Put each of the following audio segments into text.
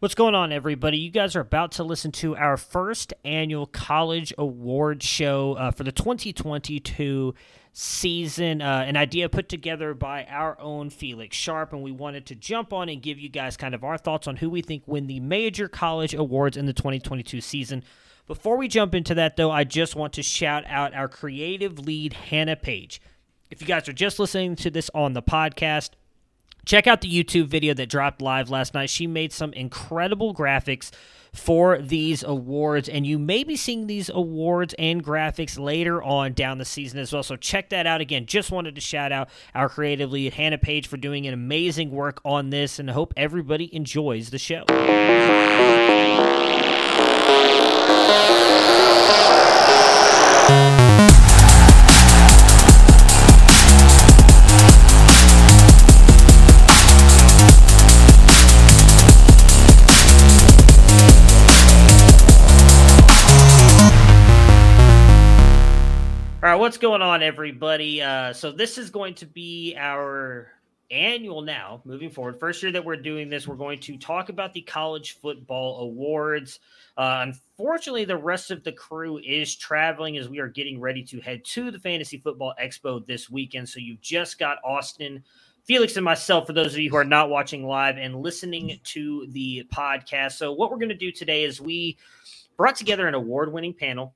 What's going on, everybody? You guys are about to listen to our first annual college award show uh, for the 2022 season. Uh, an idea put together by our own Felix Sharp, and we wanted to jump on and give you guys kind of our thoughts on who we think win the major college awards in the 2022 season. Before we jump into that, though, I just want to shout out our creative lead, Hannah Page. If you guys are just listening to this on the podcast, check out the YouTube video that dropped live last night. She made some incredible graphics for these awards, and you may be seeing these awards and graphics later on down the season as well. So check that out again. Just wanted to shout out our creative lead, Hannah Page, for doing an amazing work on this, and hope everybody enjoys the show. All right, what's going on, everybody? Uh, so this is going to be our annual now, moving forward. First year that we're doing this, we're going to talk about the college football awards. Uh, unfortunately, the rest of the crew is traveling as we are getting ready to head to the Fantasy Football Expo this weekend. So you've just got Austin. Felix and myself, for those of you who are not watching live and listening to the podcast. So, what we're going to do today is we brought together an award winning panel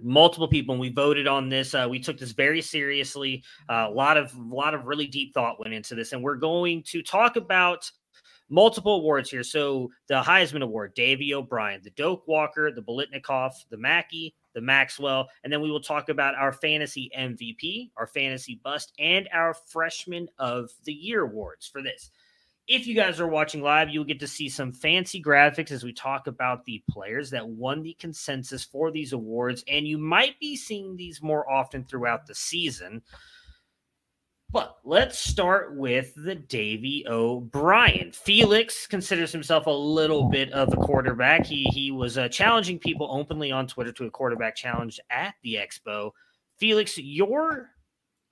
multiple people and we voted on this. Uh, we took this very seriously. Uh, a lot of a lot of really deep thought went into this and we're going to talk about multiple awards here. So the heisman award davy o'brien the doak walker the Biletnikoff, the mackey the maxwell and then we will talk about our fantasy mvp our fantasy bust and our freshman of the year awards for this if you guys are watching live, you'll get to see some fancy graphics as we talk about the players that won the consensus for these awards. And you might be seeing these more often throughout the season. But let's start with the Davy O'Brien. Felix considers himself a little bit of a quarterback. He he was uh, challenging people openly on Twitter to a quarterback challenge at the Expo. Felix, your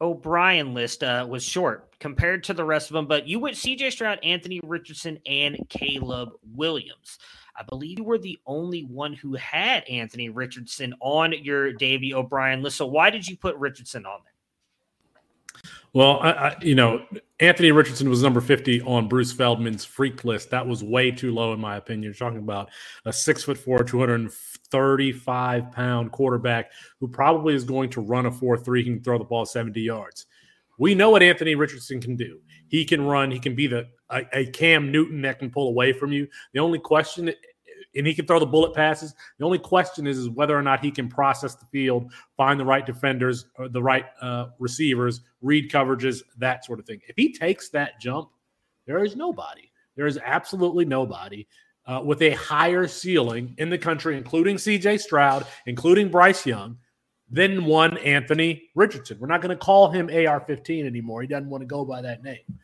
O'Brien list uh, was short compared to the rest of them, but you went CJ Stroud, Anthony Richardson, and Caleb Williams. I believe you were the only one who had Anthony Richardson on your Davy O'Brien list. So why did you put Richardson on there? Well, I, I, you know, Anthony Richardson was number 50 on Bruce Feldman's freak list. That was way too low, in my opinion. You're talking about a six foot four, 235 pound quarterback who probably is going to run a 4 3, He can throw the ball 70 yards. We know what Anthony Richardson can do. He can run, he can be the a, a Cam Newton that can pull away from you. The only question and he can throw the bullet passes. The only question is, is whether or not he can process the field, find the right defenders, the right uh, receivers, read coverages, that sort of thing. If he takes that jump, there is nobody. There is absolutely nobody uh, with a higher ceiling in the country, including C.J. Stroud, including Bryce Young, than one Anthony Richardson. We're not going to call him AR-15 anymore. He doesn't want to go by that name.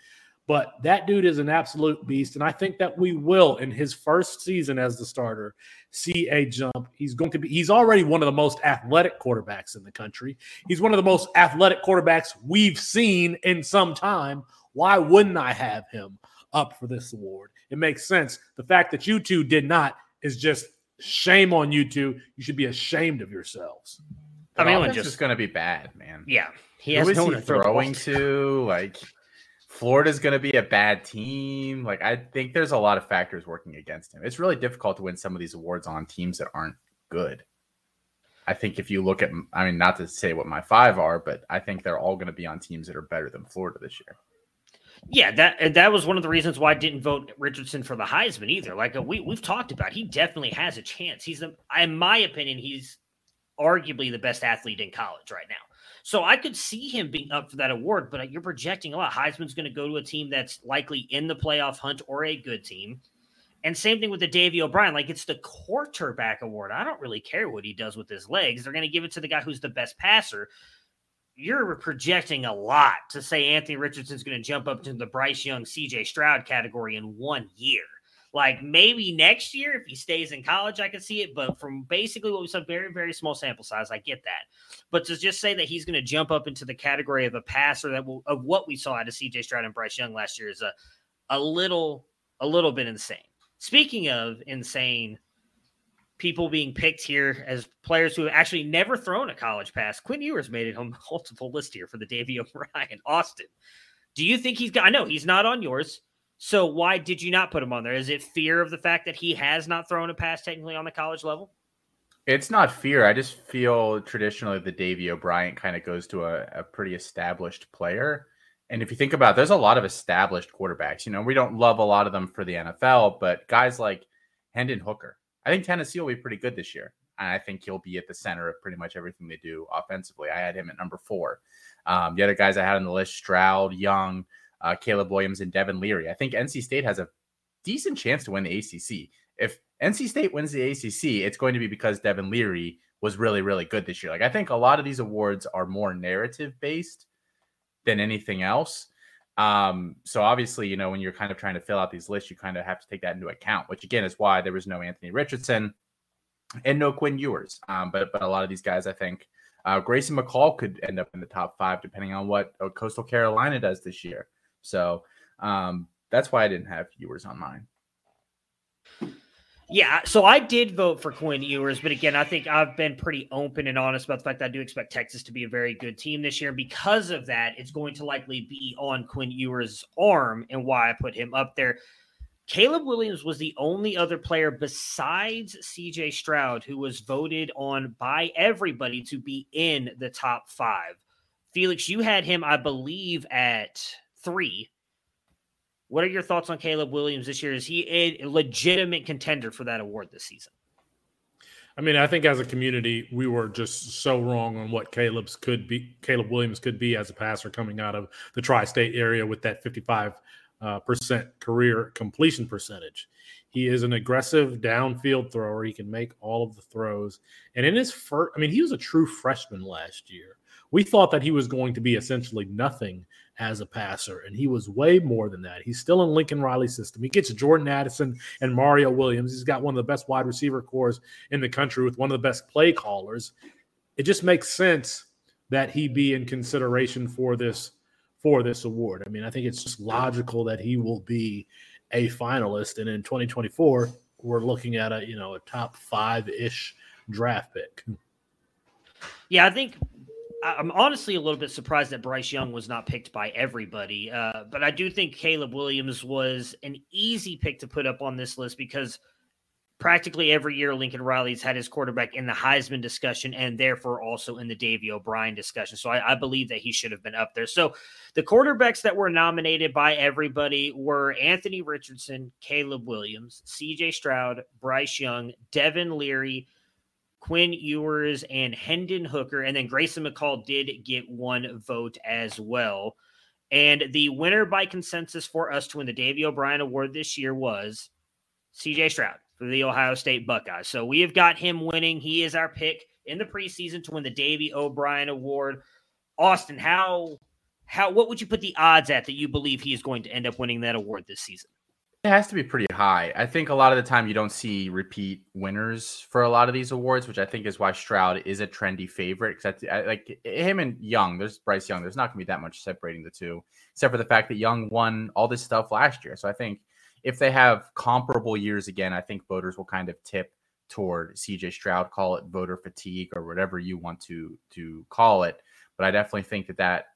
But that dude is an absolute beast. And I think that we will, in his first season as the starter, see a jump. He's going to be, he's already one of the most athletic quarterbacks in the country. He's one of the most athletic quarterbacks we've seen in some time. Why wouldn't I have him up for this award? It makes sense. The fact that you two did not is just shame on you two. You should be ashamed of yourselves. I mean, it's just going to be bad, man. Yeah, he has Who is no he throwing to. Like, Florida's going to be a bad team. Like I think there's a lot of factors working against him. It's really difficult to win some of these awards on teams that aren't good. I think if you look at, I mean, not to say what my five are, but I think they're all going to be on teams that are better than Florida this year. Yeah, that that was one of the reasons why I didn't vote Richardson for the Heisman either. Like uh, we we've talked about, he definitely has a chance. He's, the, in my opinion, he's arguably the best athlete in college right now. So I could see him being up for that award, but uh, you're projecting a lot. Heisman's going to go to a team that's likely in the playoff hunt or a good team. And same thing with the Davy O'Brien. Like it's the quarterback award. I don't really care what he does with his legs. They're going to give it to the guy who's the best passer. You're projecting a lot to say Anthony Richardson's going to jump up to the Bryce Young, CJ Stroud category in one year. Like maybe next year, if he stays in college, I could see it. But from basically what we saw, very, very small sample size, I get that. But to just say that he's going to jump up into the category of a passer that will, of what we saw out of CJ Stroud and Bryce Young last year is a, a little, a little bit insane. Speaking of insane people being picked here as players who have actually never thrown a college pass, Quinn Ewers made it on multiple list here for the Davy O'Brien. Austin, do you think he's got? I know he's not on yours. So why did you not put him on there? Is it fear of the fact that he has not thrown a pass technically on the college level? It's not fear. I just feel traditionally the Davy O'Brien kind of goes to a, a, pretty established player. And if you think about it, there's a lot of established quarterbacks. You know, we don't love a lot of them for the NFL, but guys like Hendon Hooker, I think Tennessee will be pretty good this year. And I think he'll be at the center of pretty much everything they do offensively. I had him at number four. Um, the other guys I had on the list, Stroud, Young, uh, Caleb Williams, and Devin Leary. I think NC State has a decent chance to win the ACC. If NC State wins the ACC, it's going to be because Devin Leary was really, really good this year. Like I think a lot of these awards are more narrative based than anything else. Um, so obviously, you know, when you're kind of trying to fill out these lists, you kind of have to take that into account, which again is why there was no Anthony Richardson and no Quinn Ewers. Um, but but a lot of these guys, I think, uh, Grayson McCall could end up in the top five depending on what uh, Coastal Carolina does this year. So um, that's why I didn't have Ewers on mine. Yeah, so I did vote for Quinn Ewers, but again, I think I've been pretty open and honest about the fact that I do expect Texas to be a very good team this year. Because of that, it's going to likely be on Quinn Ewers' arm and why I put him up there. Caleb Williams was the only other player besides CJ Stroud who was voted on by everybody to be in the top five. Felix, you had him, I believe, at three. What are your thoughts on Caleb Williams this year? Is he a legitimate contender for that award this season? I mean, I think as a community, we were just so wrong on what Caleb's could be. Caleb Williams could be as a passer coming out of the tri-state area with that 55 uh, percent career completion percentage. He is an aggressive downfield thrower. He can make all of the throws. And in his first, I mean, he was a true freshman last year. We thought that he was going to be essentially nothing as a passer, and he was way more than that. He's still in Lincoln Riley's system. He gets Jordan Addison and Mario Williams. He's got one of the best wide receiver corps in the country with one of the best play callers. It just makes sense that he be in consideration for this for this award. I mean, I think it's just logical that he will be a finalist, and in 2024, we're looking at a you know a top five ish draft pick. Yeah, I think I'm honestly a little bit surprised that Bryce Young was not picked by everybody. Uh, but I do think Caleb Williams was an easy pick to put up on this list because practically every year Lincoln Riley's had his quarterback in the Heisman discussion and therefore also in the Davy O'Brien discussion. So I, I, believe that he should have been up there. So the quarterbacks that were nominated by everybody were Anthony Richardson, Caleb Williams, CJ Stroud, Bryce Young, Devin Leary, Quinn Ewers and Hendon Hooker. And then Grayson McCall did get one vote as well. And the winner by consensus for us to win the Davy O'Brien Award this year was CJ Stroud for the Ohio State Buckeyes. So we have got him winning. He is our pick in the preseason to win the Davy O'Brien Award. Austin, how how what would you put the odds at that you believe he is going to end up winning that award this season? It has to be pretty high. I think a lot of the time you don't see repeat winners for a lot of these awards, which I think is why Stroud is a trendy favorite. Because like him and Young, there's Bryce Young. There's not going to be that much separating the two, except for the fact that Young won all this stuff last year. So I think if they have comparable years again, I think voters will kind of tip toward CJ Stroud. Call it voter fatigue or whatever you want to to call it. But I definitely think that that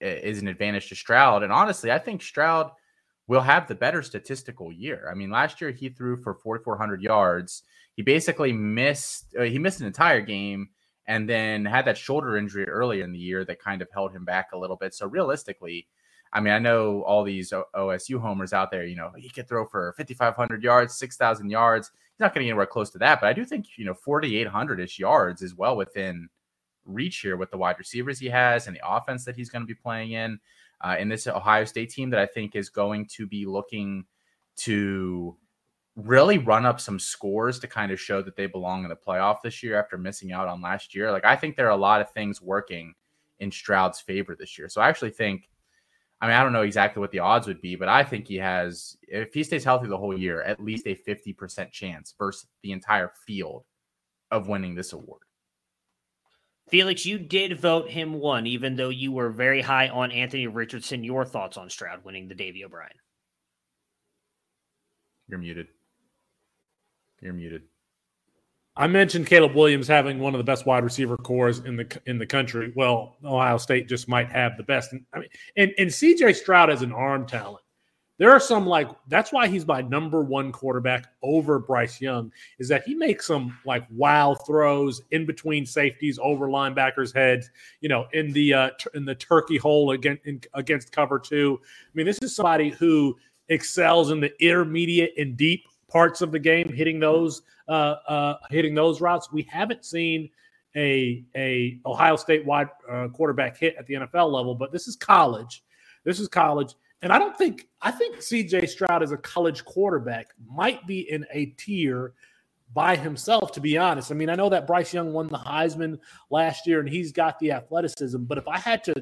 is an advantage to Stroud. And honestly, I think Stroud – will have the better statistical year. I mean, last year he threw for 4,400 yards. He basically missed uh, he missed an entire game and then had that shoulder injury earlier in the year that kind of held him back a little bit. So realistically, I mean, I know all these OSU homers out there, you know, he could throw for 5,500 yards, 6,000 yards. He's not getting anywhere close to that, but I do think, you know, 4,800 ish yards is well within reach here with the wide receivers he has and the offense that he's going to be playing in uh, in this Ohio State team that I think is going to be looking to really run up some scores to kind of show that they belong in the playoff this year after missing out on last year. Like I think there are a lot of things working in Stroud's favor this year. So I actually think I mean I don't know exactly what the odds would be, but I think he has if he stays healthy the whole year, at least a 50% chance versus the entire field of winning this award. Felix, you did vote him one, even though you were very high on Anthony Richardson. Your thoughts on Stroud winning the Davy O'Brien? You're muted. You're muted. I mentioned Caleb Williams having one of the best wide receiver corps in the in the country. Well, Ohio State just might have the best. I mean, and, and CJ Stroud as an arm talent. There are some like that's why he's my number one quarterback over Bryce Young is that he makes some like wow throws in between safeties over linebackers' heads, you know, in the uh, in the turkey hole against in, against cover two. I mean, this is somebody who excels in the intermediate and deep parts of the game, hitting those uh, uh, hitting those routes. We haven't seen a a Ohio State wide uh, quarterback hit at the NFL level, but this is college. This is college, and I don't think I think C.J. Stroud as a college quarterback might be in a tier by himself. To be honest, I mean I know that Bryce Young won the Heisman last year, and he's got the athleticism. But if I had to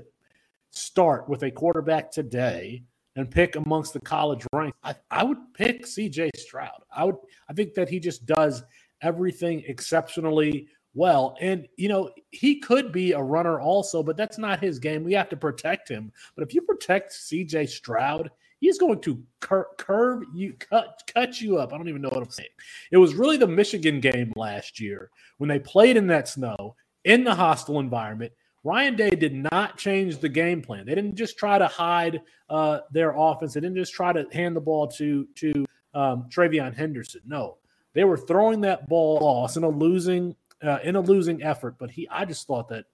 start with a quarterback today and pick amongst the college ranks, I, I would pick CJ Stroud. I would I think that he just does everything exceptionally well. And you know, he could be a runner also, but that's not his game. We have to protect him. But if you protect CJ Stroud, he's going to cur- curve you cut cut you up. I don't even know what I'm saying. It was really the Michigan game last year when they played in that snow in the hostile environment Ryan Day did not change the game plan. They didn't just try to hide uh, their offense. They didn't just try to hand the ball to to um, TreVeyon Henderson. No, they were throwing that ball loss in a losing uh, in a losing effort. But he, I just thought that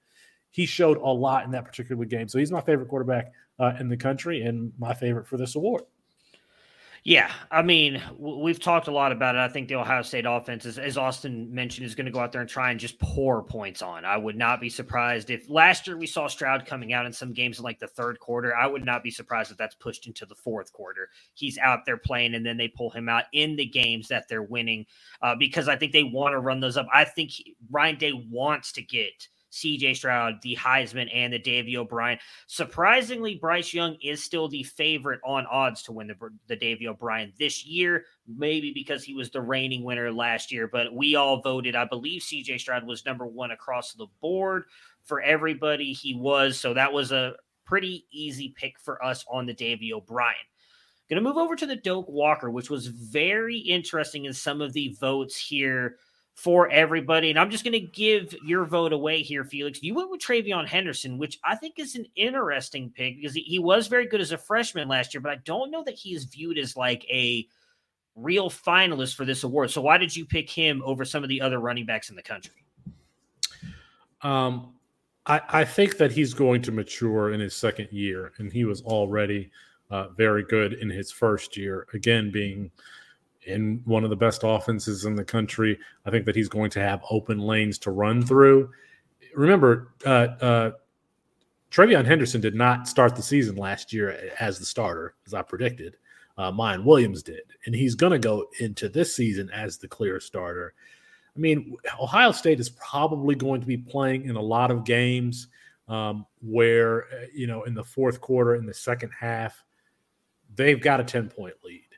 he showed a lot in that particular game. So he's my favorite quarterback uh, in the country and my favorite for this award. Yeah, I mean, we've talked a lot about it. I think the Ohio State offense, is, as Austin mentioned, is going to go out there and try and just pour points on. I would not be surprised if last year we saw Stroud coming out in some games in like the third quarter. I would not be surprised if that's pushed into the fourth quarter. He's out there playing, and then they pull him out in the games that they're winning uh, because I think they want to run those up. I think he, Ryan Day wants to get – CJ Stroud, the Heisman, and the Davy O'Brien. Surprisingly, Bryce Young is still the favorite on odds to win the, the Davy O'Brien this year, maybe because he was the reigning winner last year. But we all voted, I believe CJ Stroud was number one across the board for everybody. He was. So that was a pretty easy pick for us on the Davy O'Brien. Going to move over to the Doak Walker, which was very interesting in some of the votes here for everybody. And I'm just going to give your vote away here, Felix. You went with TreVeyon Henderson, which I think is an interesting pick because he, was very good as a freshman last year, but I don't know that he is viewed as like a real finalist for this award. So why did you pick him over some of the other running backs in the country? Um, I, I think that he's going to mature in his second year, and he was already uh, very good in his first year. Again, being in one of the best offenses in the country. I think that he's going to have open lanes to run through. Remember, uh, uh, TreVeyon Henderson did not start the season last year as the starter, as I predicted. Uh, Miyan Williams did, and he's going to go into this season as the clear starter. I mean, Ohio State is probably going to be playing in a lot of games um, where, uh, you know, in the fourth quarter, in the second half, they've got a 10 point lead.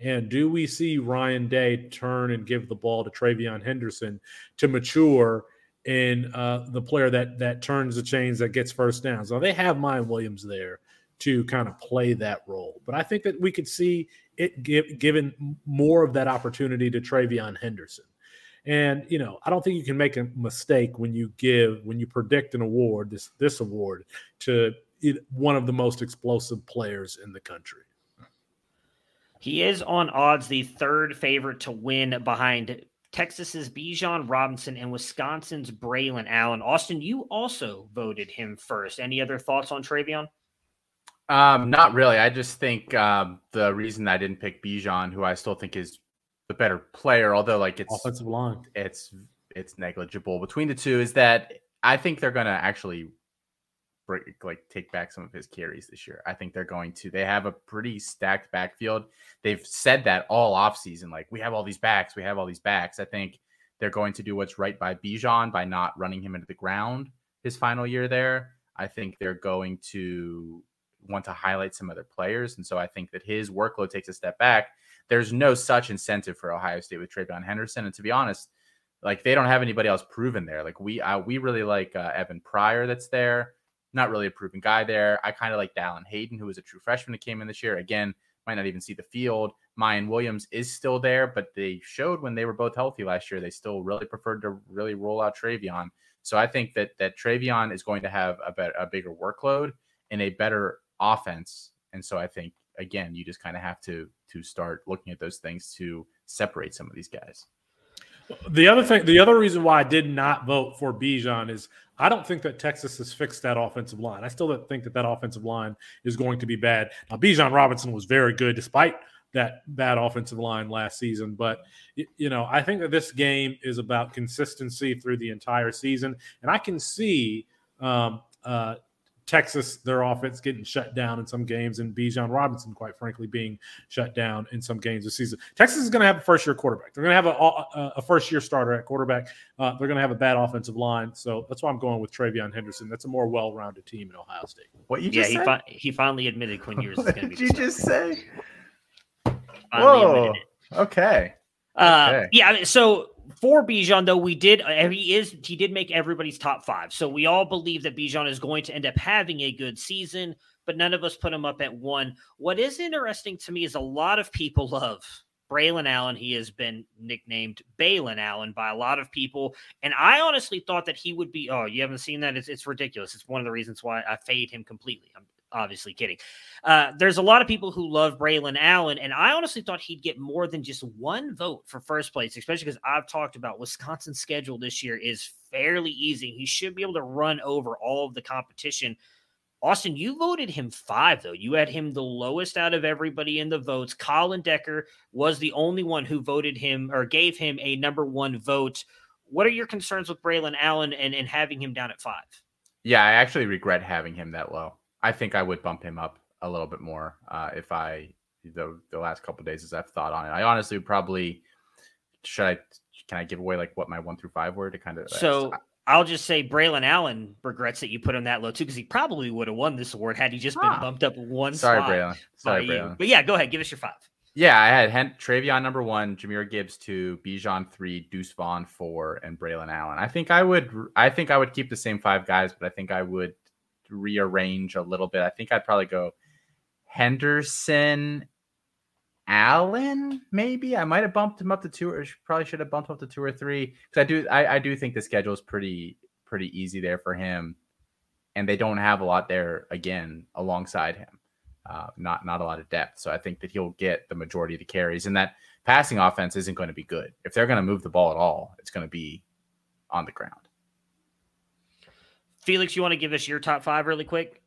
And do we see Ryan Day turn and give the ball to TreVeyon Henderson to mature in uh, the player that that turns the chains that gets first down? So they have Miyan Williams there to kind of play that role. But I think that we could see it give, given more of that opportunity to TreVeyon Henderson. And you know, I don't think you can make a mistake when you give when you predict an award this this award to one of the most explosive players in the country. He is on odds the third favorite to win behind Texas's Bijan Robinson and Wisconsin's Braylon Allen. Austin, you also voted him first. Any other thoughts on TreVeyon? Um, not really. I just think um, the reason I didn't pick Bijan, who I still think is the better player, although like it's offensive line, it's it's negligible between the two, is that I think they're going to actually break, like take back some of his carries this year. I think they're going to. They have a pretty stacked backfield. They've said that all offseason. Like we have all these backs, we have all these backs. I think they're going to do what's right by Bijan by not running him into the ground his final year there. I think they're going to want to highlight some other players. And so I think that his workload takes a step back. There's no such incentive for Ohio State with TreVeyon Henderson. And to be honest, like they don't have anybody else proven there. Like we, uh, we really like uh, Evan Pryor that's there not really a proven guy there. I kind of like Dallan Hayden, who was a true freshman that came in this year. Again, might not even see the field. Miyan Williams is still there, but they showed when they were both healthy last year, they still really preferred to really roll out TreVeyon. So I think that that TreVeyon is going to have a, better, a bigger workload and a better offense. And so I think again, you just kind of have to to start looking at those things to separate some of these guys. The other thing, the other reason why I did not vote for Bijan is I don't think that Texas has fixed that offensive line. I still don't think that that offensive line is going to be bad. Now, Bijan Robinson was very good despite that bad offensive line last season. But you know, I think that this game is about consistency through the entire season, and I can see um, uh, Texas, their offense getting shut down in some games, and Bijan Robinson, quite frankly, being shut down in some games this season. Texas is going to have a first year quarterback. They're going to have a, a, a first year starter at quarterback. Uh, they're going to have a bad offensive line. So that's why I'm going with TreVeyon Henderson. That's a more well rounded team in Ohio State. What you just yeah, he, fi- he finally admitted Quinn Ewers is going to be. Did you just say? Whoa. Okay. Uh, okay. Yeah. So for Bijan, though, we did uh, he is he did make everybody's top five. So we all believe that Bijan is going to end up having a good season, but none of us put him up at one. What is interesting to me is a lot of people love Braylon Allen. He has been nicknamed Balin Allen by a lot of people. And I honestly thought that he would be, oh, you haven't seen that? It's, it's ridiculous. It's one of the reasons why I fade him completely. I'm obviously kidding. Uh, there's a lot of people who love Braylon Allen, and I honestly thought he'd get more than just one vote for first place, especially because I've talked about Wisconsin's schedule this year is fairly easy. He should be able to run over all of the competition. Austin, you voted him five, though. You had him the lowest out of everybody in the votes. Colin Decker was the only one who voted him or gave him a number one vote. What are your concerns with Braylon Allen and, and having him down at five? Yeah, I actually regret having him that low. I think I would bump him up a little bit more uh, if I the the last couple days as I've thought on it. I honestly would probably should I can I give away like what my one through five were to kind of so. I'll just say Braylon Allen regrets that you put him that low too, because he probably would have won this award had he just been bumped up one Sorry, spot. Braylon. Sorry, Braylon. But yeah, go ahead, give us your five. Yeah, I had Hen- TreVeyon number one, Jahmyr Gibbs two, Bijan three, Deuce Vaughn four, and Braylon Allen. I think I would, I think I would keep the same five guys, but I think I would rearrange a little bit. I think I'd probably go Henderson, Allen. Maybe I might have bumped him up to two, or probably should have bumped up to two or three because I do I, I do think the schedule is pretty pretty easy there for him, and they don't have a lot there again alongside him. Uh, not not a lot of depth, so I think that he'll get the majority of the carries, and that passing offense isn't going to be good. If they're going to move the ball at all, it's going to be on the ground. Felix, you want to give us your top five really quick?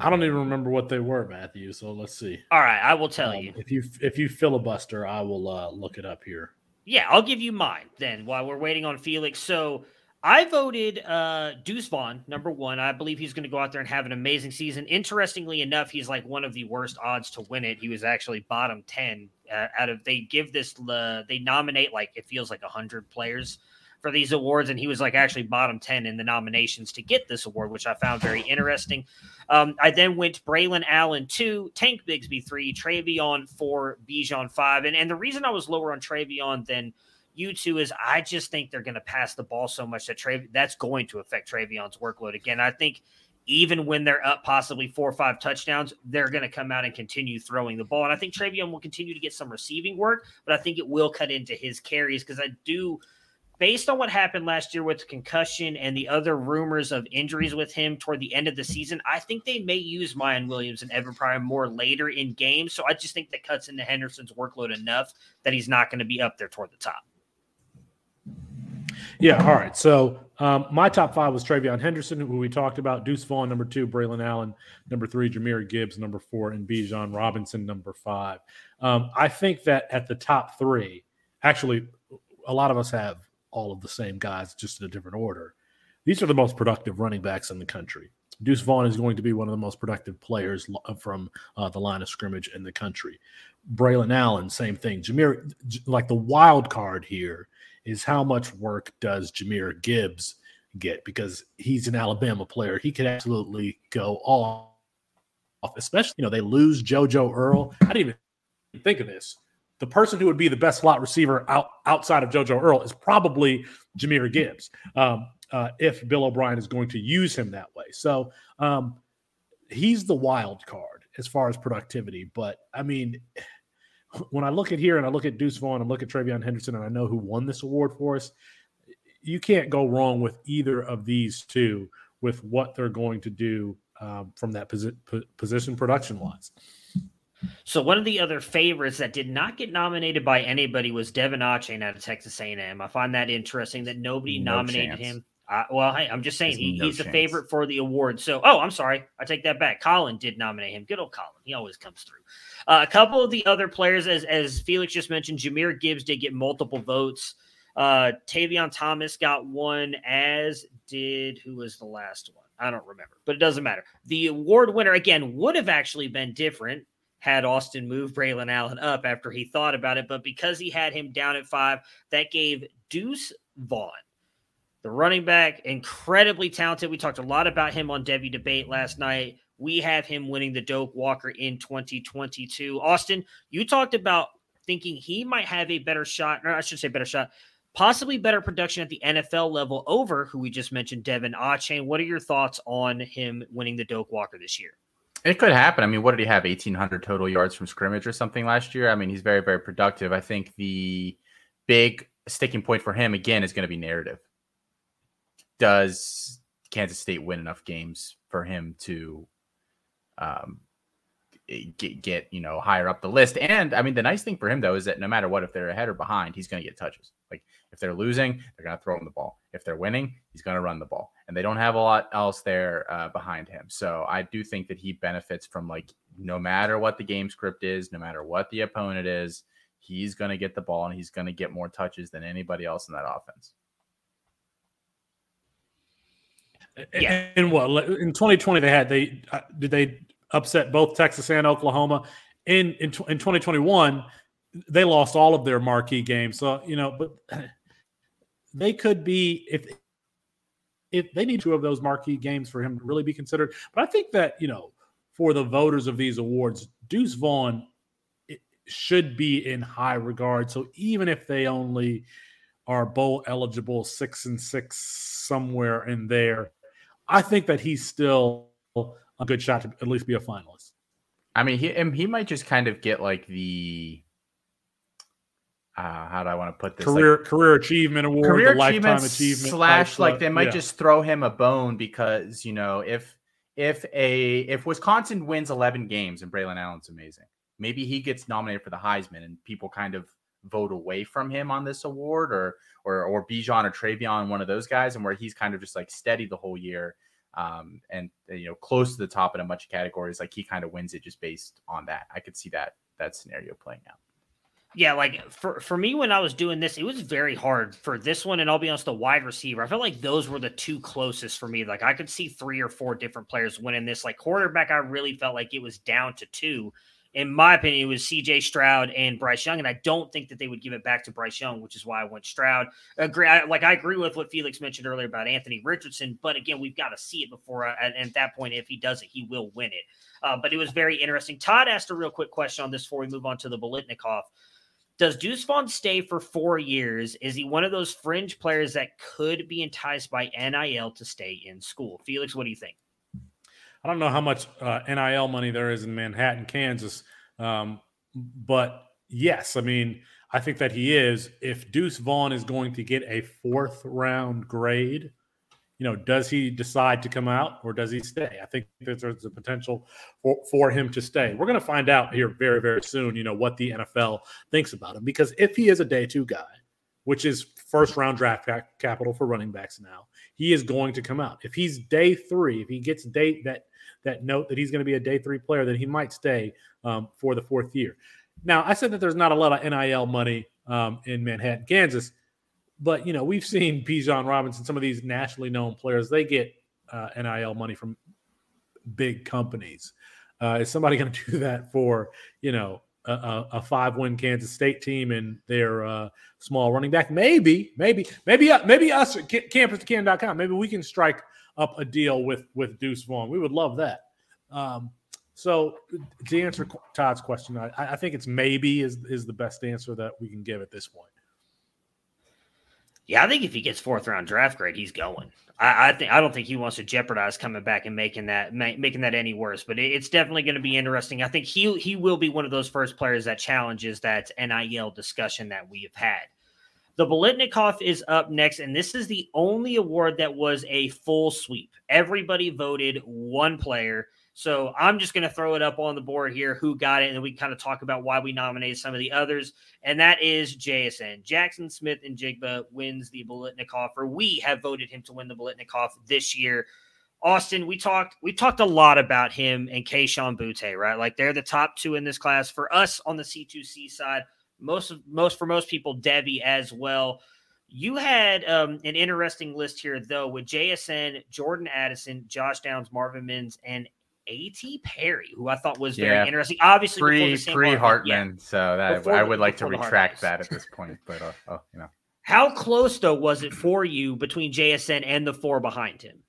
I don't even remember what they were, Matthew. So let's see. All right, I will tell um, you. If you if you filibuster, I will uh, look it up here. Yeah, I'll give you mine then while we're waiting on Felix. So I voted uh, Deuce Vaughn number one. I believe he's going to go out there and have an amazing season. Interestingly enough, he's like one of the worst odds to win it. He was actually bottom ten uh, out of. They give this. Uh, they nominate like it feels like hundred players for these awards, and he was like actually bottom 10 in the nominations to get this award, which I found very interesting. Um, I then went Braylon Allen two, Tank Bigsby three, TreVeyon four, Bijan five. And, and the reason I was lower on TreVeyon than you two is I just think they're going to pass the ball so much that Tre- that's going to affect TreVeyon's workload again. I think even when they're up possibly four or five touchdowns, they're going to come out and continue throwing the ball. And I think TreVeyon will continue to get some receiving work, but I think it will cut into his carries because I do – based on what happened last year with the concussion and the other rumors of injuries with him toward the end of the season, I think they may use Miyan Williams and Evan Pryor more later in games. So I just think that cuts into Henderson's workload enough that he's not going to be up there toward the top. Yeah. All right. So um, my top five was TreVeyon Henderson, who we talked about, Deuce Vaughn, number two, Braylon Allen, number three, Jahmyr Gibbs, number four, and Bijan Robinson, number five. Um, I think that at the top three, actually, a lot of us have all of the same guys, just in a different order. These are the most productive running backs in the country. Deuce Vaughn is going to be one of the most productive players uh, from uh, the line of scrimmage in the country. Braylon Allen, same thing. Jahmyr, like the wild card here is how much work does Jahmyr Gibbs get because he's an Alabama player. He could absolutely go off, especially, you know, they lose JoJo Earle. I didn't even think of this the person who would be the best slot receiver out, outside of JoJo Earle is probably Jahmyr Gibbs, um, uh, if Bill O'Brien is going to use him that way. So um, he's the wild card as far as productivity. But I mean, when I look at here and I look at Deuce Vaughn and look at TreVeyon Henderson and I know who won this award for us, you can't go wrong with either of these two with what they're going to do um, from that posi- position production wise. So one of the other favorites that did not get nominated by anybody was Devon Achane out of Texas A&M. I find that interesting that nobody no nominated chance. him. Uh, well, hey, I'm just saying he, no he's chance. the favorite for the award. So, oh, I'm sorry, I take that back. Colin did nominate him. Good old Colin, he always comes through. Uh, a couple of the other players, as as Felix just mentioned, Jahmyr Gibbs did get multiple votes. Uh, Tavion Thomas got one, as did who was the last one? I don't remember, but it doesn't matter. The award winner again would have actually been different had Austin move Braylon Allen up after he thought about it, but because he had him down at five, that gave Deuce Vaughn, the running back, incredibly talented. We talked a lot about him on Devy Debate last night. We have him winning the Doak Walker in 2022. Austin, you talked about thinking he might have a better shot, or I should say better shot, possibly better production at the NFL level over who we just mentioned, Devon Achane. What are your thoughts on him winning the Doak Walker this year? It could happen. I mean, what did he have? 1,800 total yards from scrimmage or something last year? I mean, he's very, very productive. I think the big sticking point for him, again, is going to be narrative. Does Kansas State win enough games for him to um, get, get, you know, higher up the list? And I mean, the nice thing for him, though, is that no matter what, if they're ahead or behind, he's going to get touches. Like if they're losing, they're going to throw him the ball. If they're winning, he's going to run the ball. And they don't have a lot else there uh, behind him. So I do think that he benefits from like no matter what the game script is, no matter what the opponent is, he's going to get the ball and he's going to get more touches than anybody else in that offense. Yeah. And what in 2020 they had they uh, did they upset both Texas and Oklahoma in in, in 2021 they lost all of their marquee games. So, you know, but they could be if if they need two of those marquee games for him to really be considered. But I think that, you know, for the voters of these awards, Deuce Vaughn should be in high regard. So even if they only are bowl eligible six and six somewhere in there, I think that he's still a good shot to at least be a finalist. I mean, he he might just kind of get like the uh, how do I want to put this? Career like, career achievement award, career lifetime achievement slash like they might yeah. just throw him a bone because you know if if a if Wisconsin wins eleven games and Braylon Allen's amazing, maybe he gets nominated for the Heisman and people kind of vote away from him on this award or or or Bijan or TreVeyon, one of those guys, and where he's kind of just like steady the whole year. Um, and you know, close to the top in a bunch of categories, like he kind of wins it just based on that. I could see that that scenario playing out. Yeah, like for for me when I was doing this, it was very hard for this one, and I'll be honest, the wide receiver. I felt like those were the two closest for me. Like I could see three or four different players winning this. Like quarterback, I really felt like it was down to two. In my opinion, it was C.J. Stroud and Bryce Young, and I don't think that they would give it back to Bryce Young, which is why I went Stroud. Agree, I, like I agree with what Felix mentioned earlier about Anthony Richardson, but again, we've got to see it before. Uh, and at that point, if he does it, he will win it. Uh, but it was very interesting. Todd asked a real quick question on this before we move on to the Biletnikoff. Does Deuce Vaughn stay for four years? Is he one of those fringe players that could be enticed by NIL to stay in school? Felix, what do you think? I don't know how much uh, NIL money there is in Manhattan, Kansas, um, but yes, I mean, I think that he is. If Deuce Vaughn is going to get a fourth round grade, you know, does he decide to come out or does he stay? I think there's a potential for, for him to stay. We're going to find out here very, very soon, you know, what the NFL thinks about him. Because if he is a day two guy, which is first round draft capital for running backs now, he is going to come out. If he's day three, if he gets date that that note that he's going to be a day three player, then he might stay um, for the fourth year. Now, I said that there's not a lot of NIL money um, in Manhattan, Kansas. But you know, we've seen Bijan Robinson, some of these nationally known players, they get uh, NIL money from big companies. Uh, is somebody going to do that for you know a, a, five-win Kansas State team and their uh, small running back? Maybe, maybe, maybe, uh, maybe us at campus2canton.com. Maybe we can strike up a deal with with Deuce Vaughn. We would love that. Um, so to answer Todd's question, I, I think it's maybe is is the best answer that we can give at this point. Yeah, I think if he gets fourth round draft grade, he's going. I, I think I don't think he wants to jeopardize coming back and making that ma- making that any worse. But it, it's definitely going to be interesting. I think he he will be one of those first players that challenges that NIL discussion that we have had. The Biletnikoff is up next, and this is the only award that was a full sweep. Everybody voted one player. So I'm just going to throw it up on the board here who got it, and we kind of talk about why we nominated some of the others. And that is JSN. Jaxon Smith-Njigba wins the Biletnikoff, or we have voted him to win the Biletnikoff this year. Austin, we talked we talked a lot about him and Kayshon Boutte, right? Like they're the top two in this class. For us on the C2C side, most most for most people, Devy as well. You had um, an interesting list here, though, with JSN, Jordan Addison, Josh Downs, Marvin Mims, and A.T. Perry, who I thought was very yeah. interesting. Obviously, pre pre Hartman, yeah. so that I would like to retract that at this point. But uh, oh, you know, how close though was it for you between JSN and the four behind him?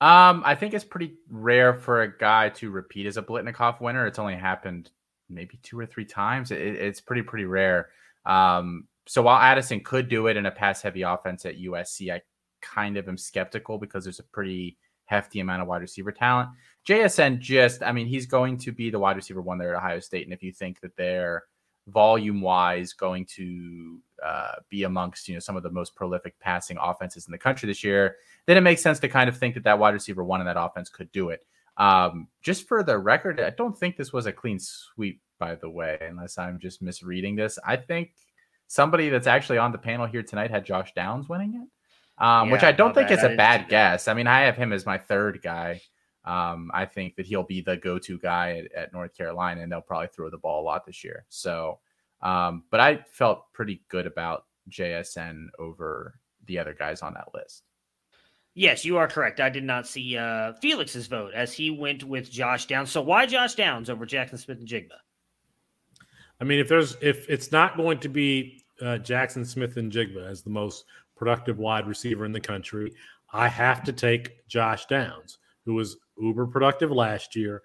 Um, I think it's pretty rare for a guy to repeat as a Biletnikoff winner. It's only happened maybe two or three times. It, it's pretty pretty rare. Um, so while Addison could do it in a pass heavy offense at USC, I kind of am skeptical because there's a pretty hefty amount of wide receiver talent. JSN just, I mean, he's going to be the wide receiver one there at Ohio State, and if you think that they're volume wise going to uh, be amongst you know some of the most prolific passing offenses in the country this year, then it makes sense to kind of think that that wide receiver one in that offense could do it. Um, just for the record, I don't think this was a clean sweep, by the way, unless I'm just misreading this. I think somebody that's actually on the panel here tonight had Josh Downs winning it, um, yeah, which I don't think is a bad guess. I mean, I have him as my third guy. Um, I think that he'll be the go-to guy at, at, North Carolina, and they'll probably throw the ball a lot this year. So, um, but I felt pretty good about JSN over the other guys on that list. Yes, you are correct. I did not see uh, Felix's vote as he went with Josh Downs. So why Josh Downs over Jaxon Smith-Njigba? I mean, if there's if it's not going to be uh, Jaxon Smith-Njigba as the most productive wide receiver in the country, I have to take Josh Downs, who was uber productive last year.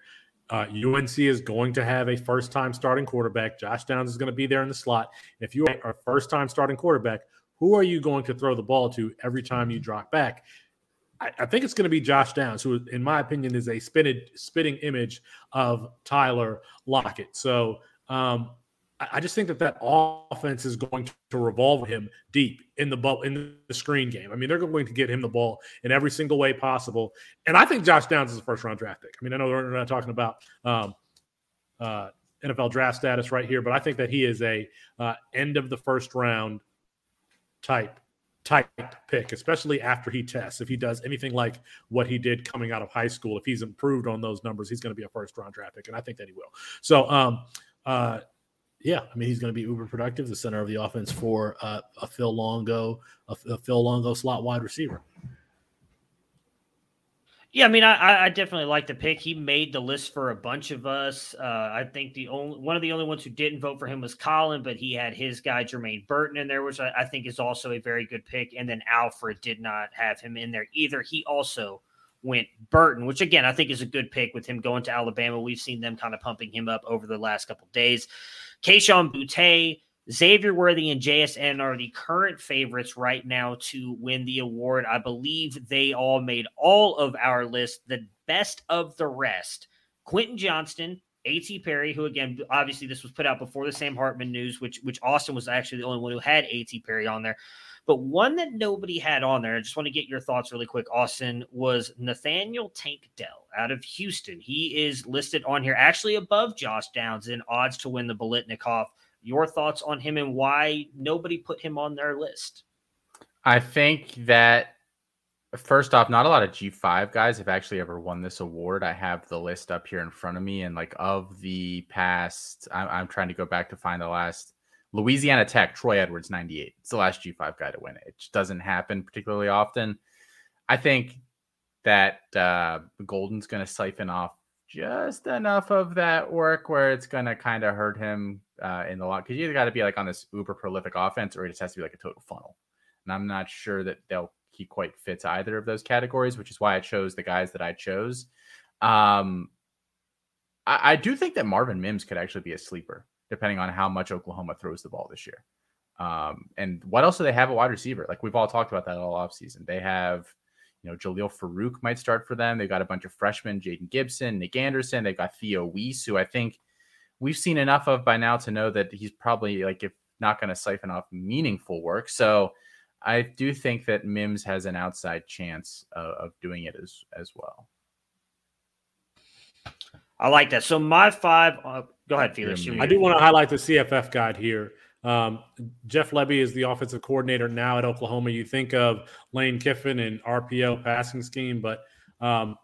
Uh, UNC is going to have a first time starting quarterback. Josh Downs is going to be there in the slot. If you are a first time starting quarterback, who are you going to throw the ball to every time you drop back? I, I think it's going to be Josh Downs, who, in my opinion, is a spitted, spitting image of Tyler Lockett. So um, I, just think that that offense is going to revolve him deep in the ball in the screen game. I mean, they're going to get him the ball in every single way possible. And I think Josh Downs is a first round draft pick. I mean, I know we're not talking about um, uh, NFL draft status right here, but I think that he is a uh, end of the first round type type pick, especially after he tests. If he does anything like what he did coming out of high school, if he's improved on those numbers, he's going to be a first round draft pick, and I think that he will. So, um, uh, yeah, I mean he's going to be uber productive, the center of the offense for uh, a Phil Longo, a, a Phil Longo slot wide receiver. Yeah, I mean, I, I definitely like the pick. He made the list for a bunch of us. Uh, I think the only one of the only ones who didn't vote for him was Colin, but he had his guy Jermaine Burton in there, which I, I think is also a very good pick. And then Alfred did not have him in there either. He also went Burton, which again I think is a good pick with him going to Alabama. We've seen them kind of pumping him up over the last couple days. Kayshon Boutte Xavier Worthy and JSN are the current favorites right now to win the award. I believe they all made all of our list the best of the rest. Quentin Johnston, A.T. Perry, who again, obviously this was put out before the Sam Hartman news, which which Austin was actually the only one who had A.T. Perry on there. But one that nobody had on there, I just want to get your thoughts really quick, Austin, was Nathaniel Tank Dell out of Houston. He is listed on here actually above Josh Downs in odds to win the Biletnikoff your thoughts on him and why nobody put him on their list? I think that first off, not a lot of G5 guys have actually ever won this award. I have the list up here in front of me, and like of the past, I'm, I'm trying to go back to find the last Louisiana Tech, Troy Edwards, 98. It's the last G5 guy to win it. It doesn't happen particularly often. I think that uh, Golden's going to siphon off just enough of that work where it's going to kind of hurt him uh, in the lot because you either got to be like on this uber prolific offense or it just has to be like a total funnel. And I'm not sure that they'll he quite fits either of those categories, which is why I chose the guys that I chose. Um, I, I do think that Marvin Mims could actually be a sleeper, depending on how much Oklahoma throws the ball this year. Um, and what else do they have a wide receiver? Like we've all talked about that all offseason. They have, you know, Jalil Farooq might start for them. They've got a bunch of freshmen, Jayden Gibson, Nick Anderson. They've got Theo Wease, who I think we've seen enough of by now to know that he's probably like if not going to siphon off meaningful work. So I do think that Mims has an outside chance of, of doing it as as well. I like that. So my five. Go ahead, Felix. I do want to highlight the CFF guide here. Um, Jeff Lebby is the offensive coordinator now at Oklahoma. You think of Lane Kiffin and RPO passing scheme, but um,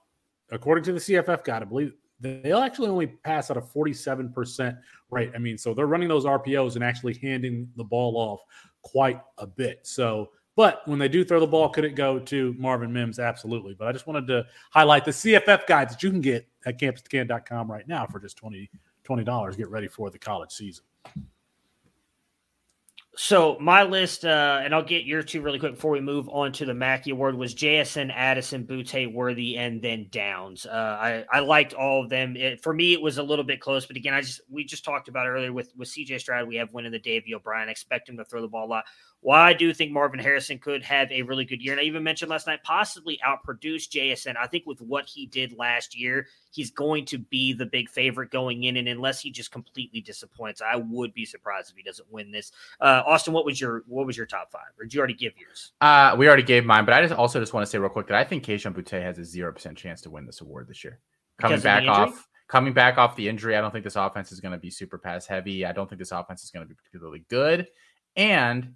according to the CFF guide, I believe they'll actually only pass at a 47% rate. I mean, so they're running those RPOs and actually handing the ball off quite a bit. So, but when they do throw the ball, could it go to Marvin Mims? Absolutely. But I just wanted to highlight the CFF guide that you can get at campuscan.com right now for just 20 $20. Get ready for the college season. So my list, uh, and I'll get your two really quick before we move on to the Mackey Award, was JSN, Addison, Boutte, Worthy, and then Downs. Uh, I, I liked all of them. It, for me, it was a little bit close, but again, I just we just talked about earlier with with CJ Stroud. We have winning the Davy O'Brien. Expect him to throw the ball a lot. Why I do think Marvin Harrison could have a really good year. And I even mentioned last night, possibly outproduce JSN. I think with what he did last year, he's going to be the big favorite going in. And unless he just completely disappoints, I would be surprised if he doesn't win this. Uh, Austin, what was your what was your top five? Or did you already give yours? Uh, we already gave mine, but I just also just want to say real quick that I think Kayshon Boutte has a zero percent chance to win this award this year. Coming back off coming back off the injury, I don't think this offense is going to be super pass heavy. I don't think this offense is going to be particularly good. And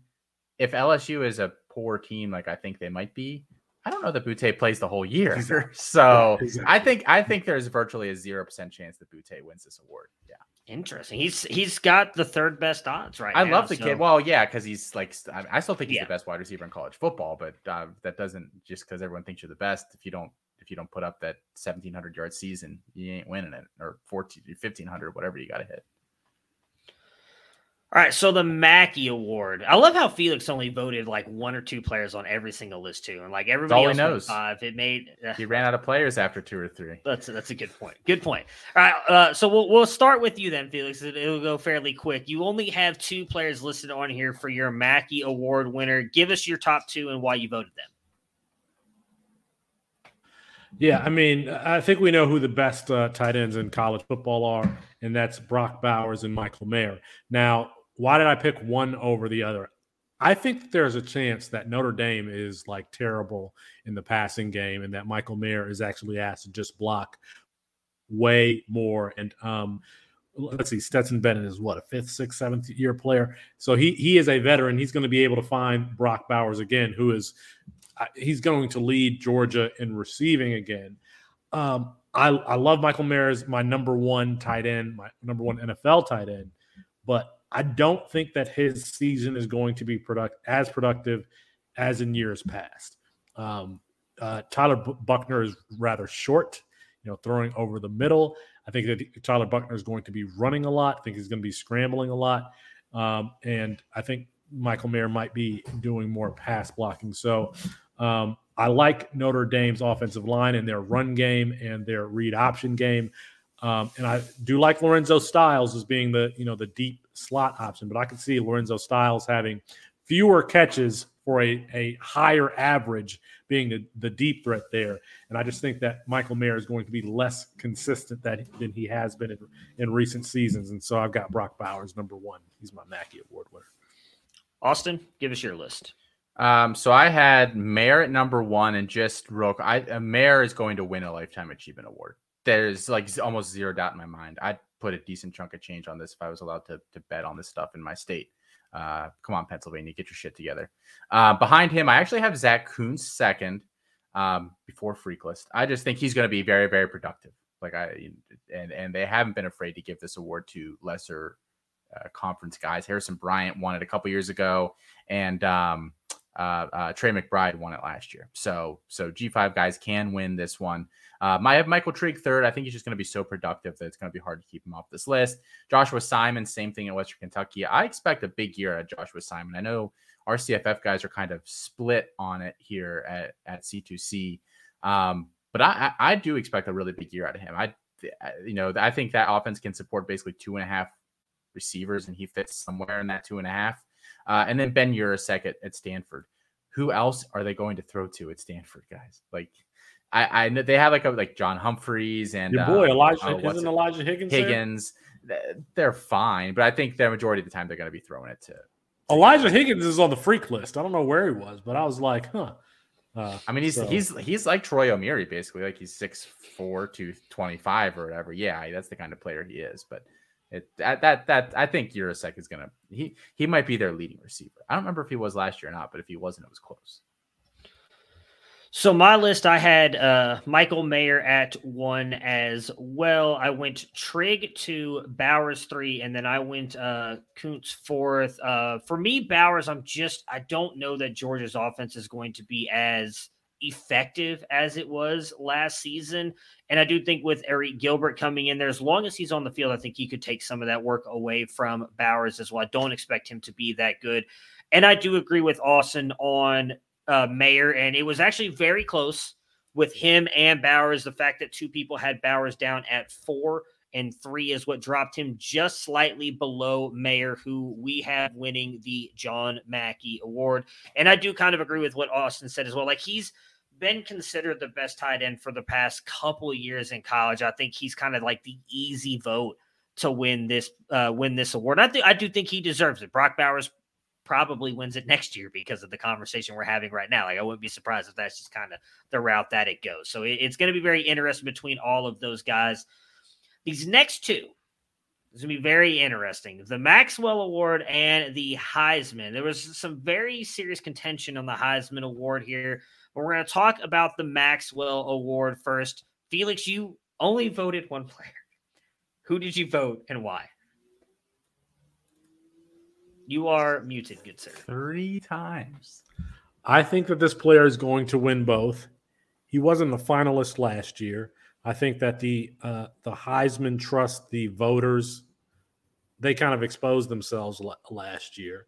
if LSU is a poor team, like I think they might be, I don't know that Boutte plays the whole year. Exactly. So exactly. I think I think there's virtually a zero percent chance that Boutte wins this award. Yeah. Interesting. He's he's got the third best odds right I now, love the so. kid. Well, yeah, because he's like I still think he's yeah. the best wide receiver in college football, but uh, that doesn't just because everyone thinks you're the best. If you don't if you don't put up that 1700 yard season, you ain't winning it or 14 1500 whatever you got to hit. All right, so the Mackey Award. I love how Felix only voted like one or two players on every single list too, and like everybody else knows. Five. It made uh, he ran out of players after two or three. That's that's a good point. Good point. All right, uh, so we'll we'll start with you then, Felix. It, will go fairly quick. You only have two players listed on here for your Mackey Award winner. Give us your top two and why you voted them. Yeah, I mean, I think we know who the best uh, tight ends in college football are, and that's Brock Bowers and Michael Mayer. Now, why did I pick one over the other? I think there's a chance that Notre Dame is like terrible in the passing game and that Michael Mayer is actually asked to just block way more. And um, let's see, Stetson Bennett is what a fifth, sixth, seventh year player. So he he is a veteran. He's going to be able to find Brock Bowers again, who is uh, he's going to lead Georgia in receiving again. Um, I, I love Michael Mayer as my number one tight end, my number one NFL tight end, but I don't think that his season is going to be product as productive as in years past. Um, uh, Tyler Buchner is rather short, you know, throwing over the middle. I think that Tyler Buchner is going to be running a lot. I think he's going to be scrambling a lot, um, and I think Michael Mayer might be doing more pass blocking. So um, I like Notre Dame's offensive line and their run game and their read option game. Um, and I do like Lorenzo Styles as being the you know the deep slot option, but I can see Lorenzo Styles having fewer catches for a, a higher average being the, the deep threat there. And I just think that Michael Mayer is going to be less consistent that, than he has been in, in recent seasons. And so I've got Brock Bowers number one. He's my Mackey Award winner. Austin, give us your list. Um, so I had Mayer at number one, and just real, I uh, Mayer is going to win a lifetime achievement award there's like almost zero doubt in my mind. I'd put a decent chunk of change on this if I was allowed to, to bet on this stuff in my state. Uh, come on, Pennsylvania, get your shit together. Uh, behind him, I actually have Zach Kuntz second um, before Freaklist. I just think he's going to be very, very productive. Like I and and they haven't been afraid to give this award to lesser uh, conference guys. Harrison Bryant won it a couple years ago, and um, uh, uh, Trey McBride won it last year. So so G5 guys can win this one. Um, I have Michael Trigg third. I think he's just going to be so productive that it's going to be hard to keep him off this list. Joshua Simon, same thing at Western Kentucky. I expect a big year at Joshua Simon. I know our guys are kind of split on it here at, at C2C. Um, but I, I, I do expect a really big year out of him. I, you know, I think that offense can support basically two and a half receivers, and he fits somewhere in that two and a half. Uh, and then Ben Yurosek at, at Stanford. Who else are they going to throw to at Stanford, guys? Like, I, I know they have like a like John Humphreys and your boy uh, Elijah uh, isn't Elijah Higgins. Higgins. There? They're fine, but I think the majority of the time they're going to be throwing it to. Elijah Higgins is on the freak list. I don't know where he was, but I was like, huh. Uh, I mean, he's so. he's he's like Troy Omeire, basically. Like he's six four to twenty five or whatever. Yeah, that's the kind of player he is. But it, that that that I think Yurosek is gonna he he might be their leading receiver. I don't remember if he was last year or not, but if he wasn't, it was close. So my list, I had uh, Michael Mayer at one as well. I went Trigg to Bowers three, and then I went uh, Kuntz fourth. Uh, for me, Bowers, I'm just I don't know that Georgia's offense is going to be as effective as it was last season. And I do think with Arik Gilbert coming in there, as long as he's on the field, I think he could take some of that work away from Bowers as well. I don't expect him to be that good. And I do agree with Austin on uh, Mayer, and it was actually very close with him and Bowers. The fact that two people had Bowers down at four and three is what dropped him just slightly below Mayer, who we have winning the John Mackey Award. And I do kind of agree with what Austin said as well. Like he's been considered the best tight end for the past couple years in college. I think he's kind of like the easy vote to win this uh, win this award. I think I do think he deserves it. Brock Bowers probably wins it next year because of the conversation we're having right now. Like I wouldn't be surprised if that's just kind of the route that it goes. So it, it's going to be very interesting between all of those guys. These next two is going to be very interesting. The Maxwell Award and the Heisman. There was some very serious contention on the Heisman Award here. But we're going to talk about the Maxwell Award first. Felix, you only voted one player. Who did you vote and why? You are muted, good sir. Three times. I think that this player is going to win both. He wasn't the finalist last year. I think that the uh, the Heisman Trust, the voters, they kind of exposed themselves l- last year.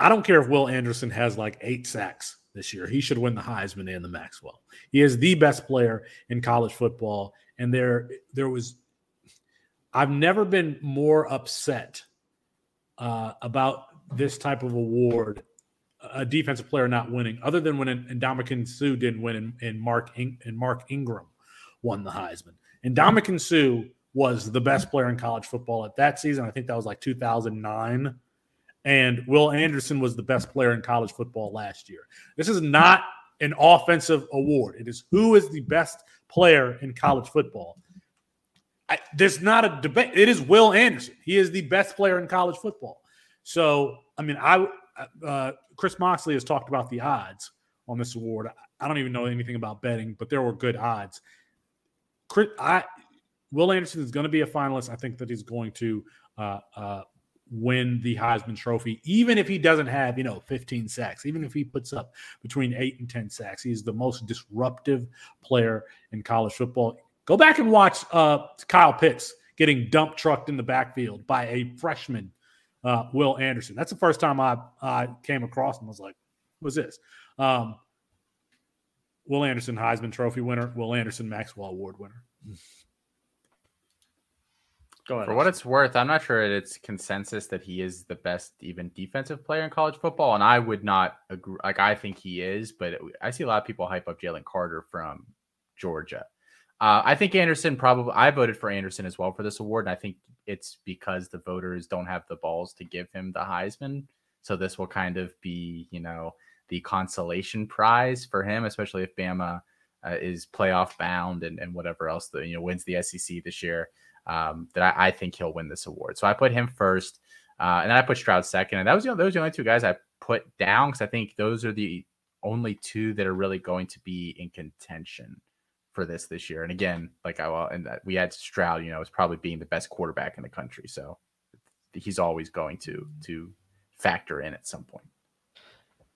I don't care if Will Anderson has like eight sacks this year. He should win the Heisman and the Maxwell. He is the best player in college football. And there, there was, I've never been more upset uh, about this type of award, a defensive player not winning, other than when Ndamukong Suh didn't win and, and Mark In- and Mark Ingram won the Heisman. Ndamukong Suh was the best player in college football at that season. I think that was like 2009 and Will Anderson was the best player in college football last year. This is not an offensive award. It is who is the best player in college football. I, there's not a debate. It is Will Anderson. He is the best player in college football. So, I mean, I uh, Chris Moxley has talked about the odds on this award. I don't even know anything about betting, but there were good odds. Chris, I, Will Anderson is going to be a finalist. I think that he's going to uh, uh, win the Heisman Trophy, even if he doesn't have, you know, 15 sacks, even if he puts up between eight and 10 sacks. He's the most disruptive player in college football. Go back and watch uh, Kyle Pitts getting dump trucked in the backfield by a freshman, uh, Will Anderson. That's the first time I, I came across him. I was like, what's this? Um, Will Anderson, Heisman Trophy winner. Will Anderson, Maxwell Award winner. Go ahead. For what it's worth, I'm not sure it's consensus that he is the best even defensive player in college football, and I would not agree. Like I think he is, but I see a lot of people hype up Jalen Carter from Georgia. Uh, I think Anderson probably. I voted for Anderson as well for this award, and I think it's because the voters don't have the balls to give him the Heisman. So this will kind of be, you know, the consolation prize for him, especially if Bama uh, is playoff bound and, and whatever else the you know wins the SEC this year um, that I, I, think he'll win this award. So I put him first, uh, and then I put Stroud second, and that was you know, those are the only two guys I put down because I think those are the only two that are really going to be in contention for this this year. And again, like I will, and we had Stroud, you know, as probably being the best quarterback in the country, so he's always going to to factor in at some point.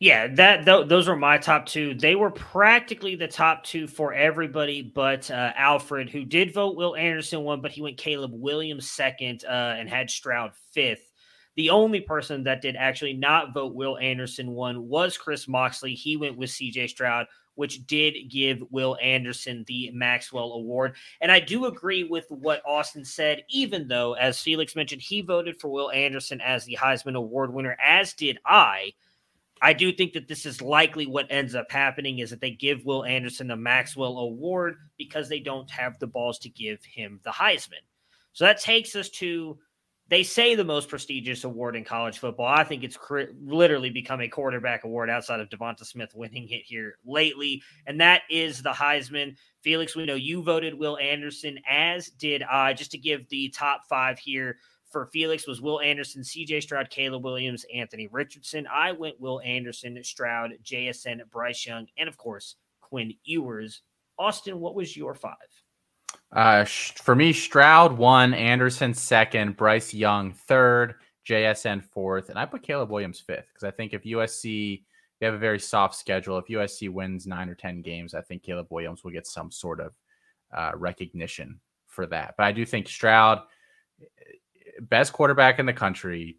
Yeah, that th- those were my top two. They were practically the top two for everybody, but uh, Alfred, who did vote Will Anderson one, but he went Caleb Williams second uh, and had Stroud fifth. The only person that did actually not vote Will Anderson one was Chris Moxley. He went with CJ Stroud, which did give Will Anderson the Maxwell Award. And I do agree with what Austin said, even though, as Felix mentioned, he voted for Will Anderson as the Heisman Award winner, as did I. I do think that this is likely what ends up happening is that they give Will Anderson the Maxwell Award because they don't have the balls to give him the Heisman. So that takes us to they say the most prestigious award in college football. I think it's cr- literally become a quarterback award outside of Devonta Smith winning it here lately, and that is the Heisman. Felix, we know you voted Will Anderson, as did I. Just to give the top five here for Felix was Will Anderson, C.J. Stroud, Caleb Williams, Anthony Richardson. I went Will Anderson, Stroud, JSN, Bryce Young, and of course Quinn Ewers. Austin, what was your five? Uh, for me, Stroud one, Anderson second, Bryce Young third, JSN fourth, and I put Caleb Williams fifth because I think if USC they have a very soft schedule, if USC wins nine or ten games, I think Caleb Williams will get some sort of uh, recognition for that. But I do think Stroud, best quarterback in the country,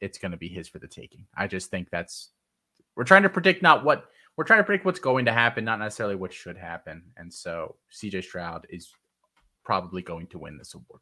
it's going to be his for the taking. I just think that's we're trying to predict not what we're trying to predict what's going to happen, not necessarily what should happen. And so CJ Stroud is probably going to win this award.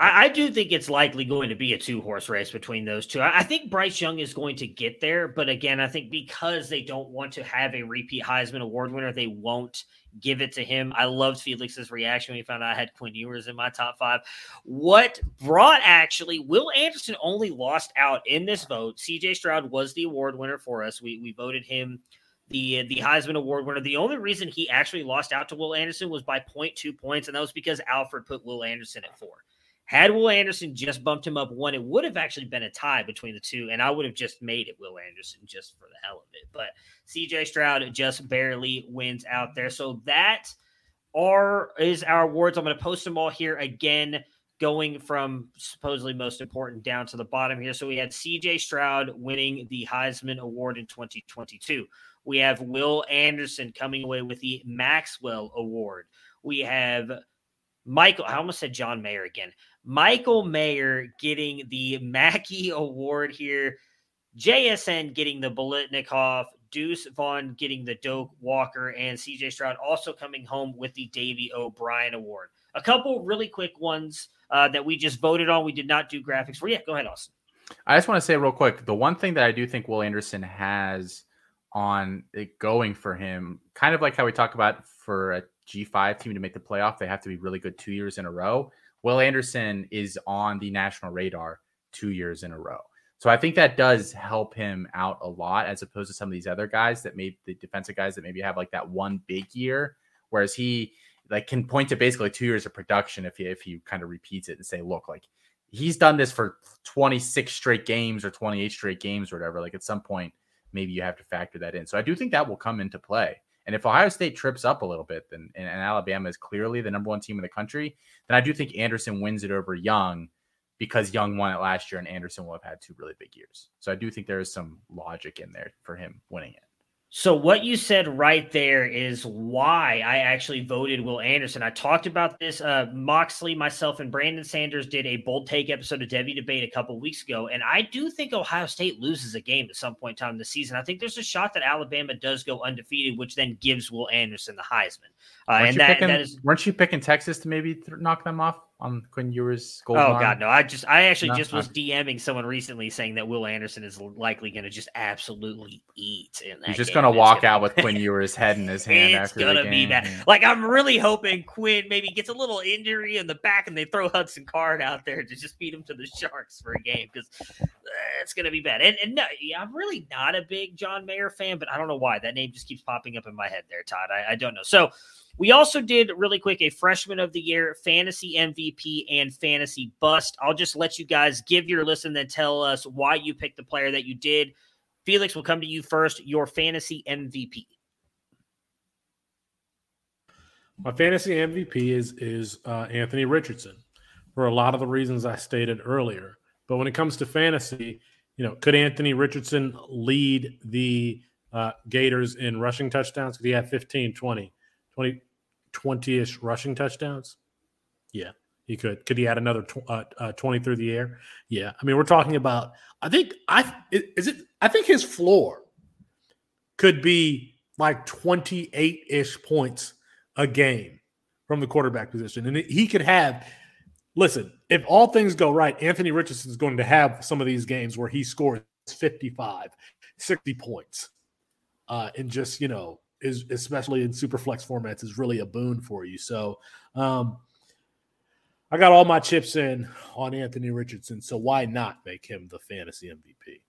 I, I do think it's likely going to be a two horse race between those two. I, I, think Bryce Young is going to get there, but again, I think because they don't want to have a repeat Heisman Award winner, they won't give it to him. I loved Felix's reaction when he found out I had Quinn Ewers in my top five. What brought actually Will Anderson only lost out in this vote. CJ Stroud was the award winner for us. We we voted him the the Heisman Award winner. The only reason he actually lost out to Will Anderson was by 0.2 points, and that was because Alfred put Will Anderson at four. Had Will Anderson just bumped him up one, it would have actually been a tie between the two, and I would have just made it Will Anderson just for the hell of it. But CJ Stroud just barely wins out there. So that are is our awards. I'm going to post them all here again, going from supposedly most important down to the bottom here. So we had CJ Stroud winning the Heisman Award in 2022. We have Will Anderson coming away with the Maxwell Award. We have Michael, I almost said John Mayer again. Michael Mayer getting the Mackey Award here. JSN getting the Biletnikoff, Deuce Vaughn getting the Doak Walker, and CJ Stroud also coming home with the Davy O'Brien Award. A couple really quick ones uh, that we just voted on. We did not do graphics for. Yeah, go ahead, Austin. I just want to say real quick the one thing that I do think Will Anderson has on it going for him, kind of like how we talk about for a G5 team to make the playoff, they have to be really good two years in a row. Will Anderson is on the national radar two years in a row. So I think that does help him out a lot as opposed to some of these other guys that maybe the defensive guys that maybe have like that one big year, whereas he like can point to basically two years of production if he if he kind of repeats it and say, look, like he's done this for 26 straight games or 28 straight games or whatever. Like at some point, maybe you have to factor that in. So I do think that will come into play. And if Ohio State trips up a little bit, then and, and Alabama is clearly the number one team in the country, then I do think Anderson wins it over Young because Young won it last year and Anderson will have had two really big years. So I do think there is some logic in there for him winning it. So what you said right there is why I actually voted Will Anderson. I talked about this. Uh, Moxley, myself, and Brandon Sanders did a bold take episode of Devy Debate a couple weeks ago, and I do think Ohio State loses a game at some point in time in the season. I think there's a shot that Alabama does go undefeated, which then gives Will Anderson the Heisman. Uh, and that, picking, that is weren't you picking Texas to maybe th- knock them off on Quinn Ewers' goal? Oh God, no! I just I actually no? just was DMing someone recently saying that Will Anderson is likely going to just absolutely eat. In that He's just going to walk gonna out with Quinn Ewers' head in his hand. It's going to be bad. Like I'm really hoping Quinn maybe gets a little injury in the back and they throw Hudson Card out there to just feed him to the Sharks for a game because uh, it's going to be bad. And, and no, yeah, I'm really not a big John Mayer fan, but I don't know why that name just keeps popping up in my head there, Todd. I, I don't know. So. We also did really quick a freshman of the year, fantasy MVP, and fantasy bust. I'll just let you guys give your list and then tell us why you picked the player that you did. Felix, will come to you first. Your fantasy MVP. My fantasy MVP is is uh, Anthony Richardson for a lot of the reasons I stated earlier. But when it comes to fantasy, you know, could Anthony Richardson lead the uh, Gators in rushing touchdowns? Could he have 15, 20? 20, 20-ish rushing touchdowns? Yeah, he could. Could he add another tw- uh, uh, 20 through the air? Yeah. I mean, we're talking about I think I is it I think his floor could be like 28 ish points a game from the quarterback position. And he could have, listen, if all things go right, Anthony Richardson is going to have some of these games where he scores 55, 60 points. Uh, and just, you know, is especially in super flex formats is really a boon for you. So, um, I got all my chips in on Anthony Richardson, so why not make him the fantasy MVP?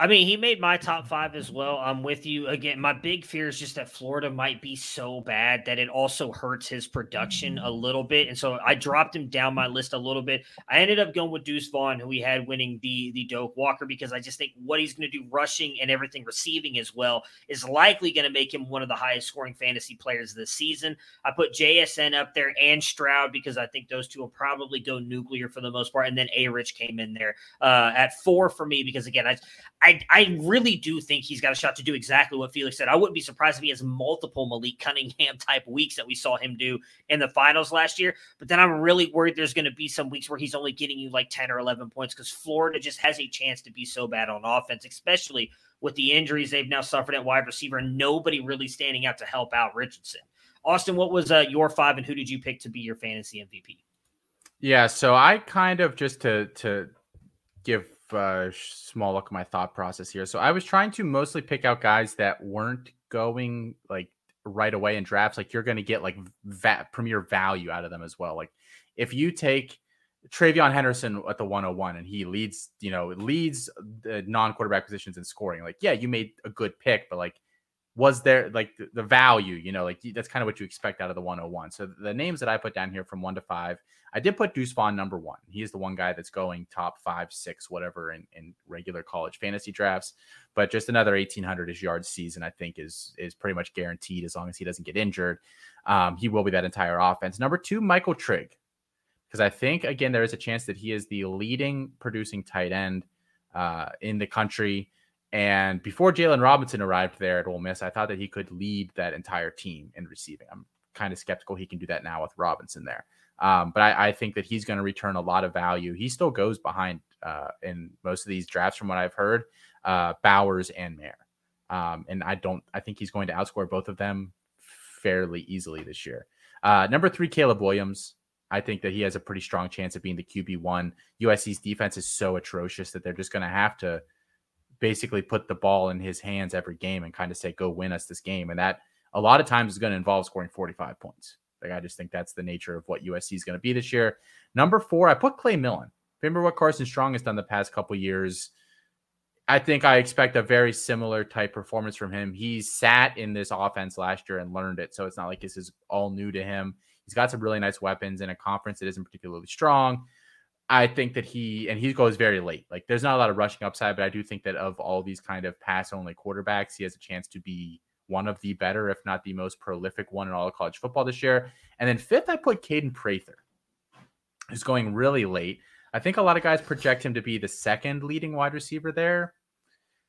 I mean, he made my top five as well. I'm with you. Again, my big fear is just that Florida might be so bad that it also hurts his production a little bit. And so I dropped him down my list a little bit. I ended up going with Deuce Vaughn, who we had winning the, the Doak Walker, because I just think what he's going to do rushing and everything receiving as well is likely going to make him one of the highest scoring fantasy players this season. I put JSN up there and Stroud because I think those two will probably go nuclear for the most part. And then A Rich came in there uh, at four for me because, again, I, I, I really do think he's got a shot to do exactly what Felix said. I wouldn't be surprised if he has multiple Malik Cunningham type weeks that we saw him do in the finals last year. But then I'm really worried there's going to be some weeks where he's only getting you like 10 or 11 points because Florida just has a chance to be so bad on offense, especially with the injuries they've now suffered at wide receiver and nobody really standing out to help out Richardson. Austin, what was uh, your five and who did you pick to be your fantasy MVP? Yeah, so I kind of just to to give uh, small look at my thought process here. So I was trying to mostly pick out guys that weren't going like right away in drafts. Like you're going to get like va- premier value out of them as well. Like if you take TreVeyon Henderson at the 101 and he leads, you know, leads the non quarterback positions in scoring. Like, yeah, you made a good pick, but like, was there like the, the value, you know, like that's kind of what you expect out of the 101. So the names that I put down here from one to five I did put Deuce Vaughn number one. He is the one guy that's going top five, six, whatever in, in regular college fantasy drafts. But just another 1800 ish yard season, I think, is is pretty much guaranteed as long as he doesn't get injured. Um, he will be that entire offense. Number two, Michael Trigg, because I think again there is a chance that he is the leading producing tight end uh, in the country. And before Jalen Robinson arrived there at Ole Miss, I thought that he could lead that entire team in receiving. I'm kind of skeptical he can do that now with Robinson there. Um, but I, I, think that he's going to return a lot of value. He still goes behind uh, in most of these drafts, from what I've heard, uh, Bowers and Mayer. Um, and I don't. I think he's going to outscore both of them fairly easily this year. Uh, number three, Caleb Williams. I think that he has a pretty strong chance of being the QB one. USC's defense is so atrocious that they're just going to have to basically put the ball in his hands every game and kind of say, "Go win us this game." And that a lot of times is going to involve scoring 45 points. Like I just think that's the nature of what USC is going to be this year. Number four, I put Clay Millen. Remember what Carson Strong has done the past couple years. I think I expect a very similar type performance from him. He sat in this offense last year and learned it, so it's not like this is all new to him. He's got some really nice weapons in a conference that isn't particularly strong. I think that he and he goes very late. Like there's not a lot of rushing upside, but I do think that of all these kind of pass only quarterbacks, he has a chance to be one of the better, if not the most prolific one in all of college football this year. And then fifth, I put Kaden Prather, who's going really late. I think a lot of guys project him to be the second leading wide receiver there.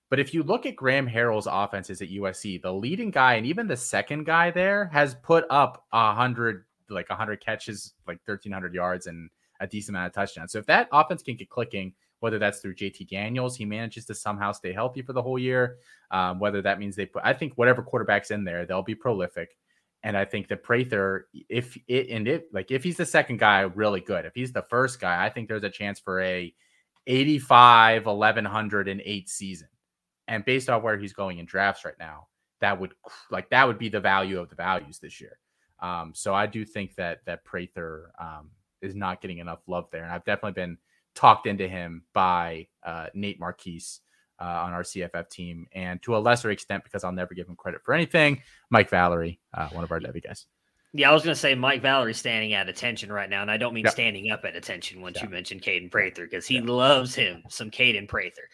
But if you look at Graham Harrell's offenses at USC, the leading guy and even the second guy there has put up a hundred, like a hundred catches, like thirteen hundred yards, and a decent amount of touchdowns. So if that offense can get clicking, whether that's through JT Daniels, he manages to somehow stay healthy for the whole year. Um, whether that means they put, I think whatever quarterback's in there, they'll be prolific. And I think that Prather, if it and it like if he's the second guy, really good. If he's the first guy, I think there's a chance for a 85, 1108 season. And based off where he's going in drafts right now, that would like that would be the value of the values this year. Um, so I do think that that Prather um, is not getting enough love there, and I've definitely been talked into him by uh, Nate Marquise uh, on our CFF team, and to a lesser extent, because I'll never give him credit for anything, Mike Valerie, uh, one of our Devy guys. Yeah, I was going to say Mike Valerie standing at attention right now, and I don't mean standing up at attention once you mentioned Kaden Prather because he loves him some Kaden Prather.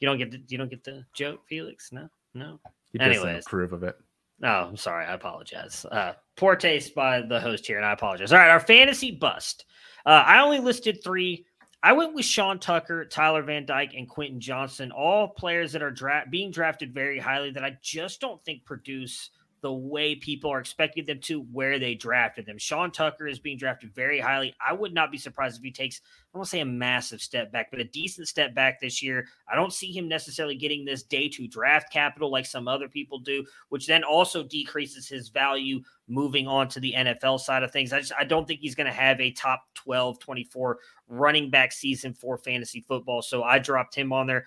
You don't get the, you don't get the joke, Felix? No, no. He Anyways, approve of it. Oh, I'm sorry. I apologize. Uh, poor taste by the host here, and I apologize. All right, our fantasy bust. Uh, I only listed three. I went with Sean Tucker, Tyler Van Dyke, and Quentin Johnston, all players that are dra- being drafted very highly that I just don't think produce the way people are expecting them to where they drafted them. Sean Tucker is being drafted very highly. I would not be surprised if he takes, I to say a massive step back, but a decent step back this year. I don't see him necessarily getting this day two draft capital like some other people do, which then also decreases his value moving on to the NFL side of things. I just I don't think he's going to have a top 12, 24 running back season for fantasy football. So I dropped him on there.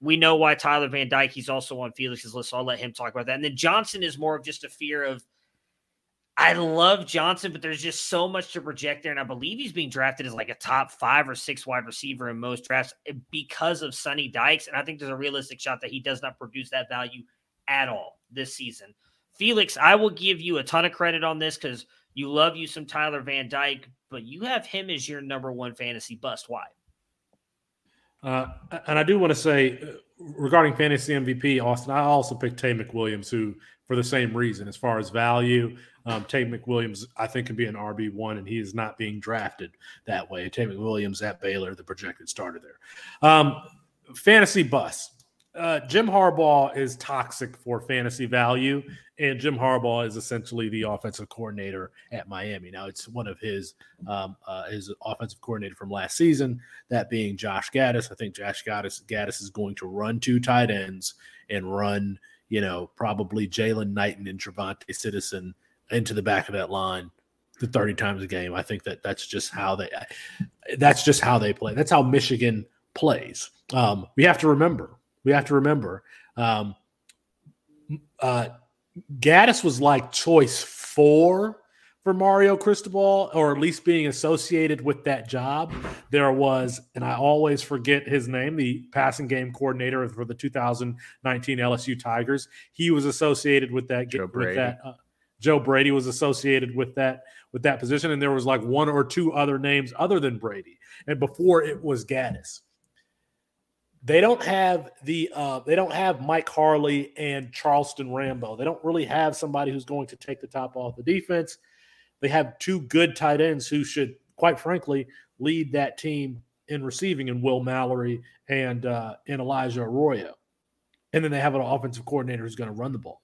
We know why Tyler Van Dyke, he's also on Felix's list, so I'll let him talk about that. And then Johnston is more of just a fear of I love Johnston, but there's just so much to project there. And I believe he's being drafted as like a top five or six wide receiver in most drafts eh, because of Sonny Dykes. And I think there's a realistic shot that he does not produce that value at all this season. Felix, I will give you a ton of credit on this because you love you some Tyler Van Dyke, but you have him as your number one fantasy bust. Why? Uh, and I do want to say uh, regarding fantasy MVP, Austin, I also picked Tay McWilliams, who for the same reason, as far as value, um, Tay McWilliams, I think, can be an RB one, and he is not being drafted that way. Tay McWilliams at Baylor, the projected starter there. Um, fantasy bus. Uh, Jim Harbaugh is toxic for fantasy value, and Jim Harbaugh is essentially the offensive coordinator at Miami. Now, it's one of his um, uh, his offensive coordinator from last season, that being Josh Gattis. I think Josh Gattis, Gattis is going to run two tight ends and run, you know, probably Jaylan Knighton and Travante Citizen into the back of that line the 30 times a game. I think that that's just how they that's just how they play. That's how Michigan plays. Um, we have to remember we have to remember um, uh, Gattis was like choice four for Mario Cristobal, or at least being associated with that job. There was, and I always forget his name, the passing game coordinator for the 2019 LSU Tigers. He was associated with that. Joe Brady. With that, uh, Joe Brady was associated with that with that position, and there was like one or two other names other than Brady, and before it was Gattis. They don't have the uh, they don't have Mike Harley and Charleston Rambo. They don't really have somebody who's going to take the top off the defense. They have two good tight ends who should, quite frankly, lead that team in receiving in Will Mallory and uh, Elijah Arroyo. And then they have an offensive coordinator who's going to run the ball.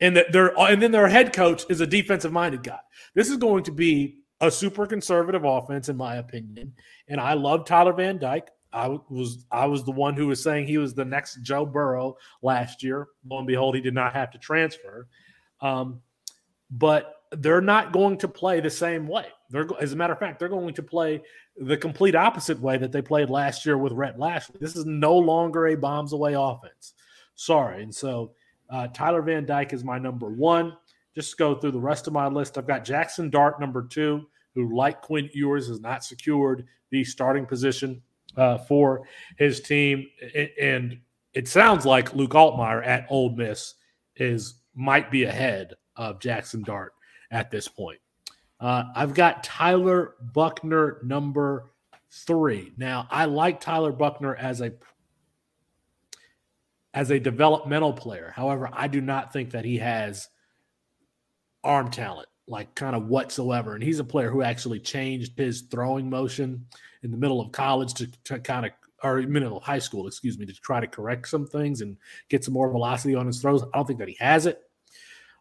And that their and then their head coach is a defensive minded guy. This is going to be a super conservative offense, in my opinion. And I love Tyler Van Dyke. I was I was the one who was saying he was the next Joe Burrow last year. Lo and behold, he did not have to transfer. Um, but they're not going to play the same way. They're as a matter of fact, they're going to play the complete opposite way that they played last year with Rhett Lashlee. This is no longer a bombs away offense. Sorry, and so uh, Tyler Van Dyke is my number one. Just go through the rest of my list. I've got Jackson Dart number two, who like Quinn Ewers has not secured the starting position uh, for his team. And it sounds like Luke Altmyer at Ole Miss is might be ahead of Jackson Dart at this point. Uh, I've got Tyler Buchner number three. Now, I like Tyler Buchner as a as a developmental player. However, I do not think that he has arm talent, like kind of whatsoever. And he's a player who actually changed his throwing motion in the middle of college to, to kind of or middle of high school, excuse me, to try to correct some things and get some more velocity on his throws. I don't think that he has it.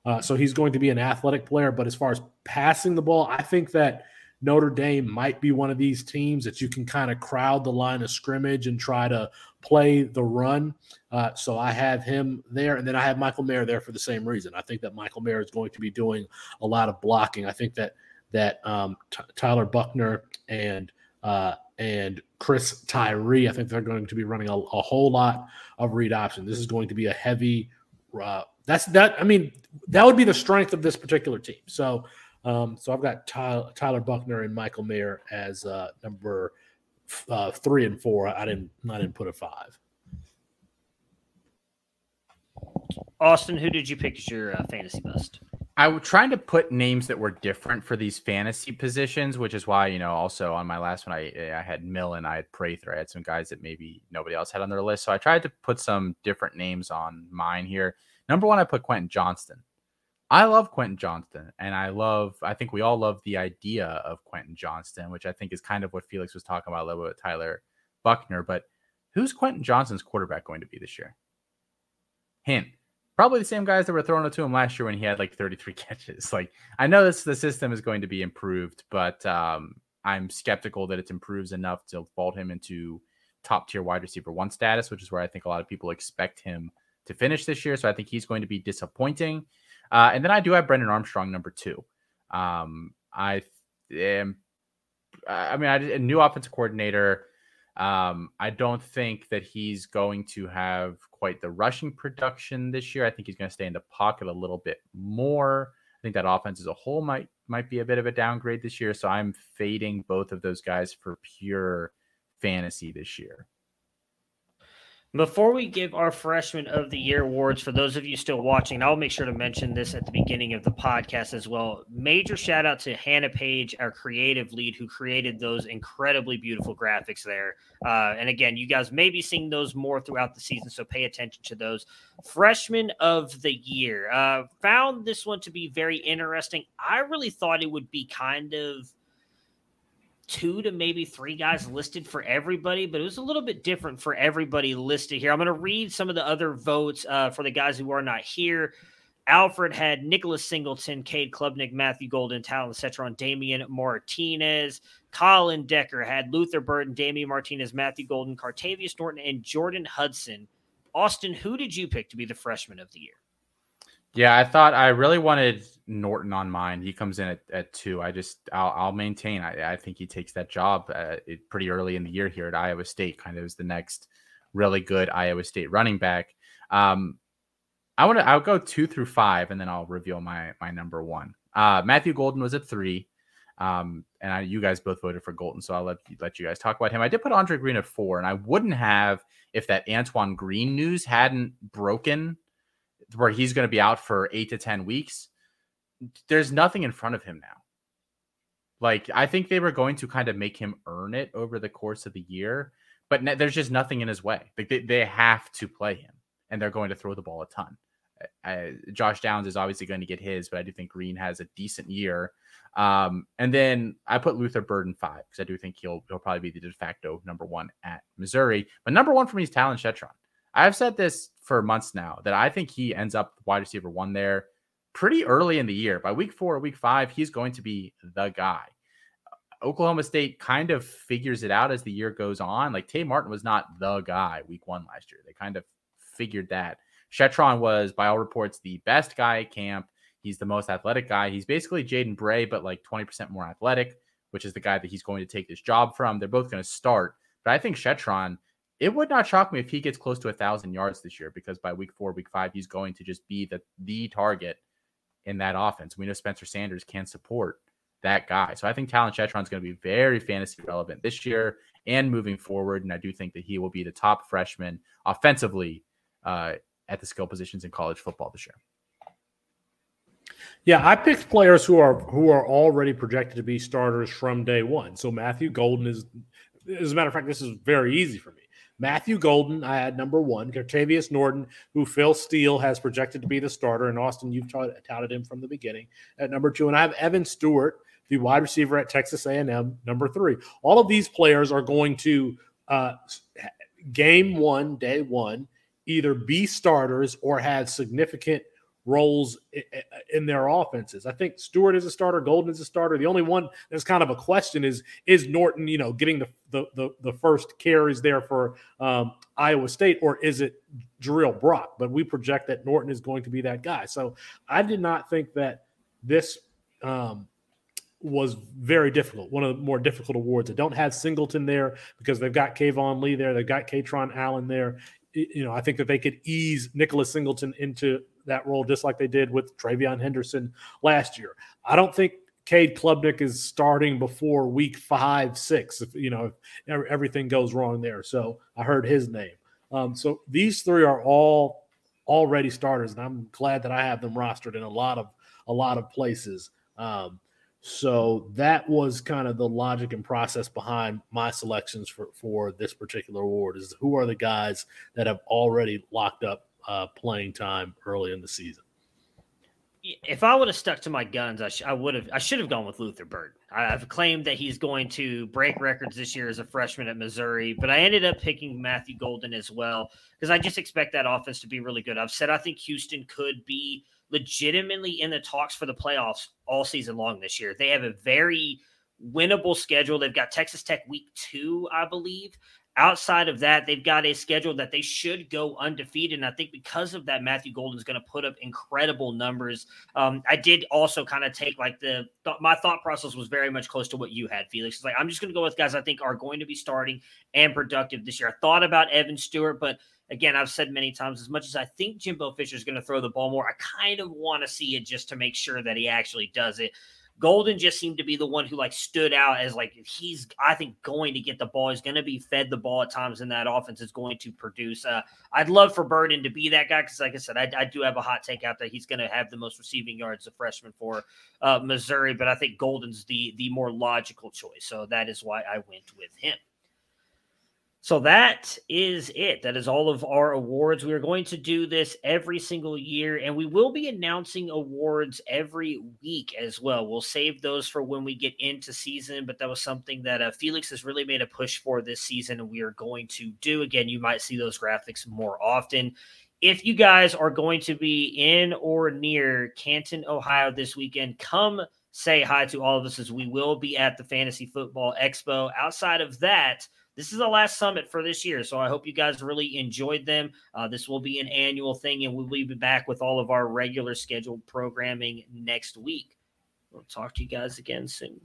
Uh, so he's going to be an athletic player. But as far as passing the ball, I think that Notre Dame might be one of these teams that you can kind of crowd the line of scrimmage and try to play the run. Uh, so I have him there. And then I have Michael Mayer there for the same reason. I think that Michael Mayer is going to be doing a lot of blocking. I think that that um, T- Tyler Buchner and uh, and Chris Tyree. I think they're going to be running a, a, whole lot of read option. This is going to be a heavy. Uh, that's that. I mean, that would be the strength of this particular team. So, um, so I've got Tyler, Tyler Buchner and Michael Mayer as uh, number uh, three and four. I didn't. I didn't put a five. Austin, who did you pick as your uh, fantasy bust? I was trying to put names that were different for these fantasy positions, which is why you know also on my last one I I had Millen, I had Prather, I had some guys that maybe nobody else had on their list. So I tried to put some different names on mine here. Number one, I put Quentin Johnston. I love Quentin Johnston, and I love I think we all love the idea of Quentin Johnston, which I think is kind of what Felix was talking about a little bit with Tyler Buchner. But who's Quentin Johnston's quarterback going to be this year? Hint probably the same guys that were throwing it to him last year when he had like 33 catches. Like I know this the system is going to be improved, but um, I'm skeptical that it improves enough to vault him into top tier wide receiver one status, which is where I think a lot of people expect him to finish this year. So I think he's going to be disappointing. Uh, and then I do have Brennan Armstrong number two. Um, I am, I mean, I, a new offensive coordinator. Um, I don't think that he's going to have quite the rushing production this year. I think he's going to stay in the pocket a little bit more. I think that offense as a whole might might be a bit of a downgrade this year. So I'm fading both of those guys for pure fantasy this year. Before we give our freshman of the year awards for those of you still watching, I'll make sure to mention this at the beginning of the podcast as well. Major shout out to Hannah Page, our creative lead, who created those incredibly beautiful graphics there. Uh, and again, you guys may be seeing those more throughout the season, so pay attention to those. Freshman of the year. Uh, found this one to be very interesting. I really thought it would be kind of two to maybe three guys listed for everybody, but it was a little bit different for everybody listed here. I'm going to read some of the other votes uh, for the guys who are not here. Alfred had Nicholas Singleton, Cade Klubnik, Matthew Golden, Talyn Shettron, Damian Martinez. Colin Decker had Luther Burden, Damian Martinez, Matthew Golden, Cartevious Norton, and Jordan Hudson. Austin, who did you pick to be the freshman of the year? Yeah, I thought I really wanted Norton on mine. He comes in at, at two. I just I'll, I'll maintain. I, I think he takes that job uh, it, pretty early in the year here at Iowa State. Kind of is the next really good Iowa State running back. Um, I want to. I'll go two through five, and then I'll reveal my my number one. Uh, Matthew Golden was at three, um, and I, you guys both voted for Golden, so I'll let let you guys talk about him. I did put Andre Green at four, and I wouldn't have if that Antoine Green news hadn't broken where he's going to be out for eight to 10 weeks, there's nothing in front of him now. Like, I think they were going to kind of make him earn it over the course of the year, but ne- there's just nothing in his way. Like, they, they have to play him, and they're going to throw the ball a ton. Josh Downs is obviously going to get his, but I do think Green has a decent year. Um, and then I put Luther Burden five because I do think he'll he'll probably be the de facto number one at Missouri. But number one for me is Talyn Shettron. I've said this for months now that I think he ends up wide receiver one there pretty early in the year. By week four or week five, he's going to be the guy. Oklahoma State kind of figures it out as the year goes on. Like Tay Martin was not the guy week one last year. They kind of figured that. Shettron was, by all reports, the best guy at camp. He's the most athletic guy. He's basically Jaden Bray, but like 20% more athletic, which is the guy that he's going to take this job from. They're both going to start. But I think Shettron, it would not shock me if he gets close to a thousand yards this year because by week four, week five, he's going to just be the the target in that offense. We know Spencer Sanders can support that guy. So I think Talyn Shettron is going to be very fantasy relevant this year and moving forward. And I do think that he will be the top freshman offensively uh, at the skill positions in college football this year. Yeah, I picked players who are who are already projected to be starters from day one. So Matthew Golden is, as a matter of fact, this is very easy for me. Matthew Golden, I had number one. Cartevious Norton, who Phil Steele has projected to be the starter. And Austin, you've touted him from the beginning at number two. And I have Evan Stewart, the wide receiver at Texas A&M, number three. All of these players are going to uh, game one, day one, either be starters or have significant roles in their offenses. I think Stewart is a starter, Golden is a starter. The only one that's kind of a question is is Norton, you know, getting the the the, the first carries there for um, Iowa State, or is it Jirehl Brock? But we project that Norton is going to be that guy. So I did not think that this um, was very difficult. One of the more difficult awards. I don't have Singleton there because they've got Keyvone Lee there. They've got Kaytron Allen there. You know, I think that they could ease Nicholas Singleton into that role just like they did with TreVeyon Henderson last year. I don't think Cade Klubnik is starting before week five, six, if you know if everything goes wrong there. So I heard his name. Um, so these three are all already starters, and I'm glad that I have them rostered in a lot of a lot of places. Um, so that was kind of the logic and process behind my selections for for this particular award. Is who are the guys that have already locked up uh, playing time early in the season. if I would have stuck to my guns, I, sh- I would have. I should have gone with Luther Burden. I, have claimed that he's going to break records this year as a freshman at Missouri, but I ended up picking Matthew Golden as well because I just expect that offense to be really good. I've said I think Houston could be legitimately in the talks for the playoffs all season long this year. They have a very winnable schedule. They've got Texas Tech week two, I believe. Outside of that, they've got a schedule that they should go undefeated. And I think because of that, Matthew Golden is going to put up incredible numbers. Um, I did also kind of take like the th- my thought process was very much close to what you had, Felix. It's like I'm just going to go with guys I think are going to be starting and productive this year. I thought about Evan Stewart, but again, I've said many times, as much as I think Jimbo Fisher is going to throw the ball more, I kind of want to see it just to make sure that he actually does it. Golden just seemed to be the one who like stood out as like he's I think going to get the ball. He's going to be fed the ball at times in that offense. Is going to produce. Uh, I'd love for Burden to be that guy because, like I said, I, I, do have a hot take out that he's going to have the most receiving yards of freshman for uh, Missouri. But I think Golden's the the more logical choice. So that is why I went with him. So that is it. That is all of our awards. We are going to do this every single year, and we will be announcing awards every week as well. We'll save those for when we get into season, but that was something that uh, Felix has really made a push for this season, and we are going to do. Again, you might see those graphics more often. If you guys are going to be in or near Canton, Ohio this weekend, come say hi to all of us as we will be at the Fantasy Football Expo. Outside of that, this is the last summit for this year. So I hope you guys really enjoyed them. Uh, this will be an annual thing, and we'll be back with all of our regular scheduled programming next week. We'll talk to you guys again soon.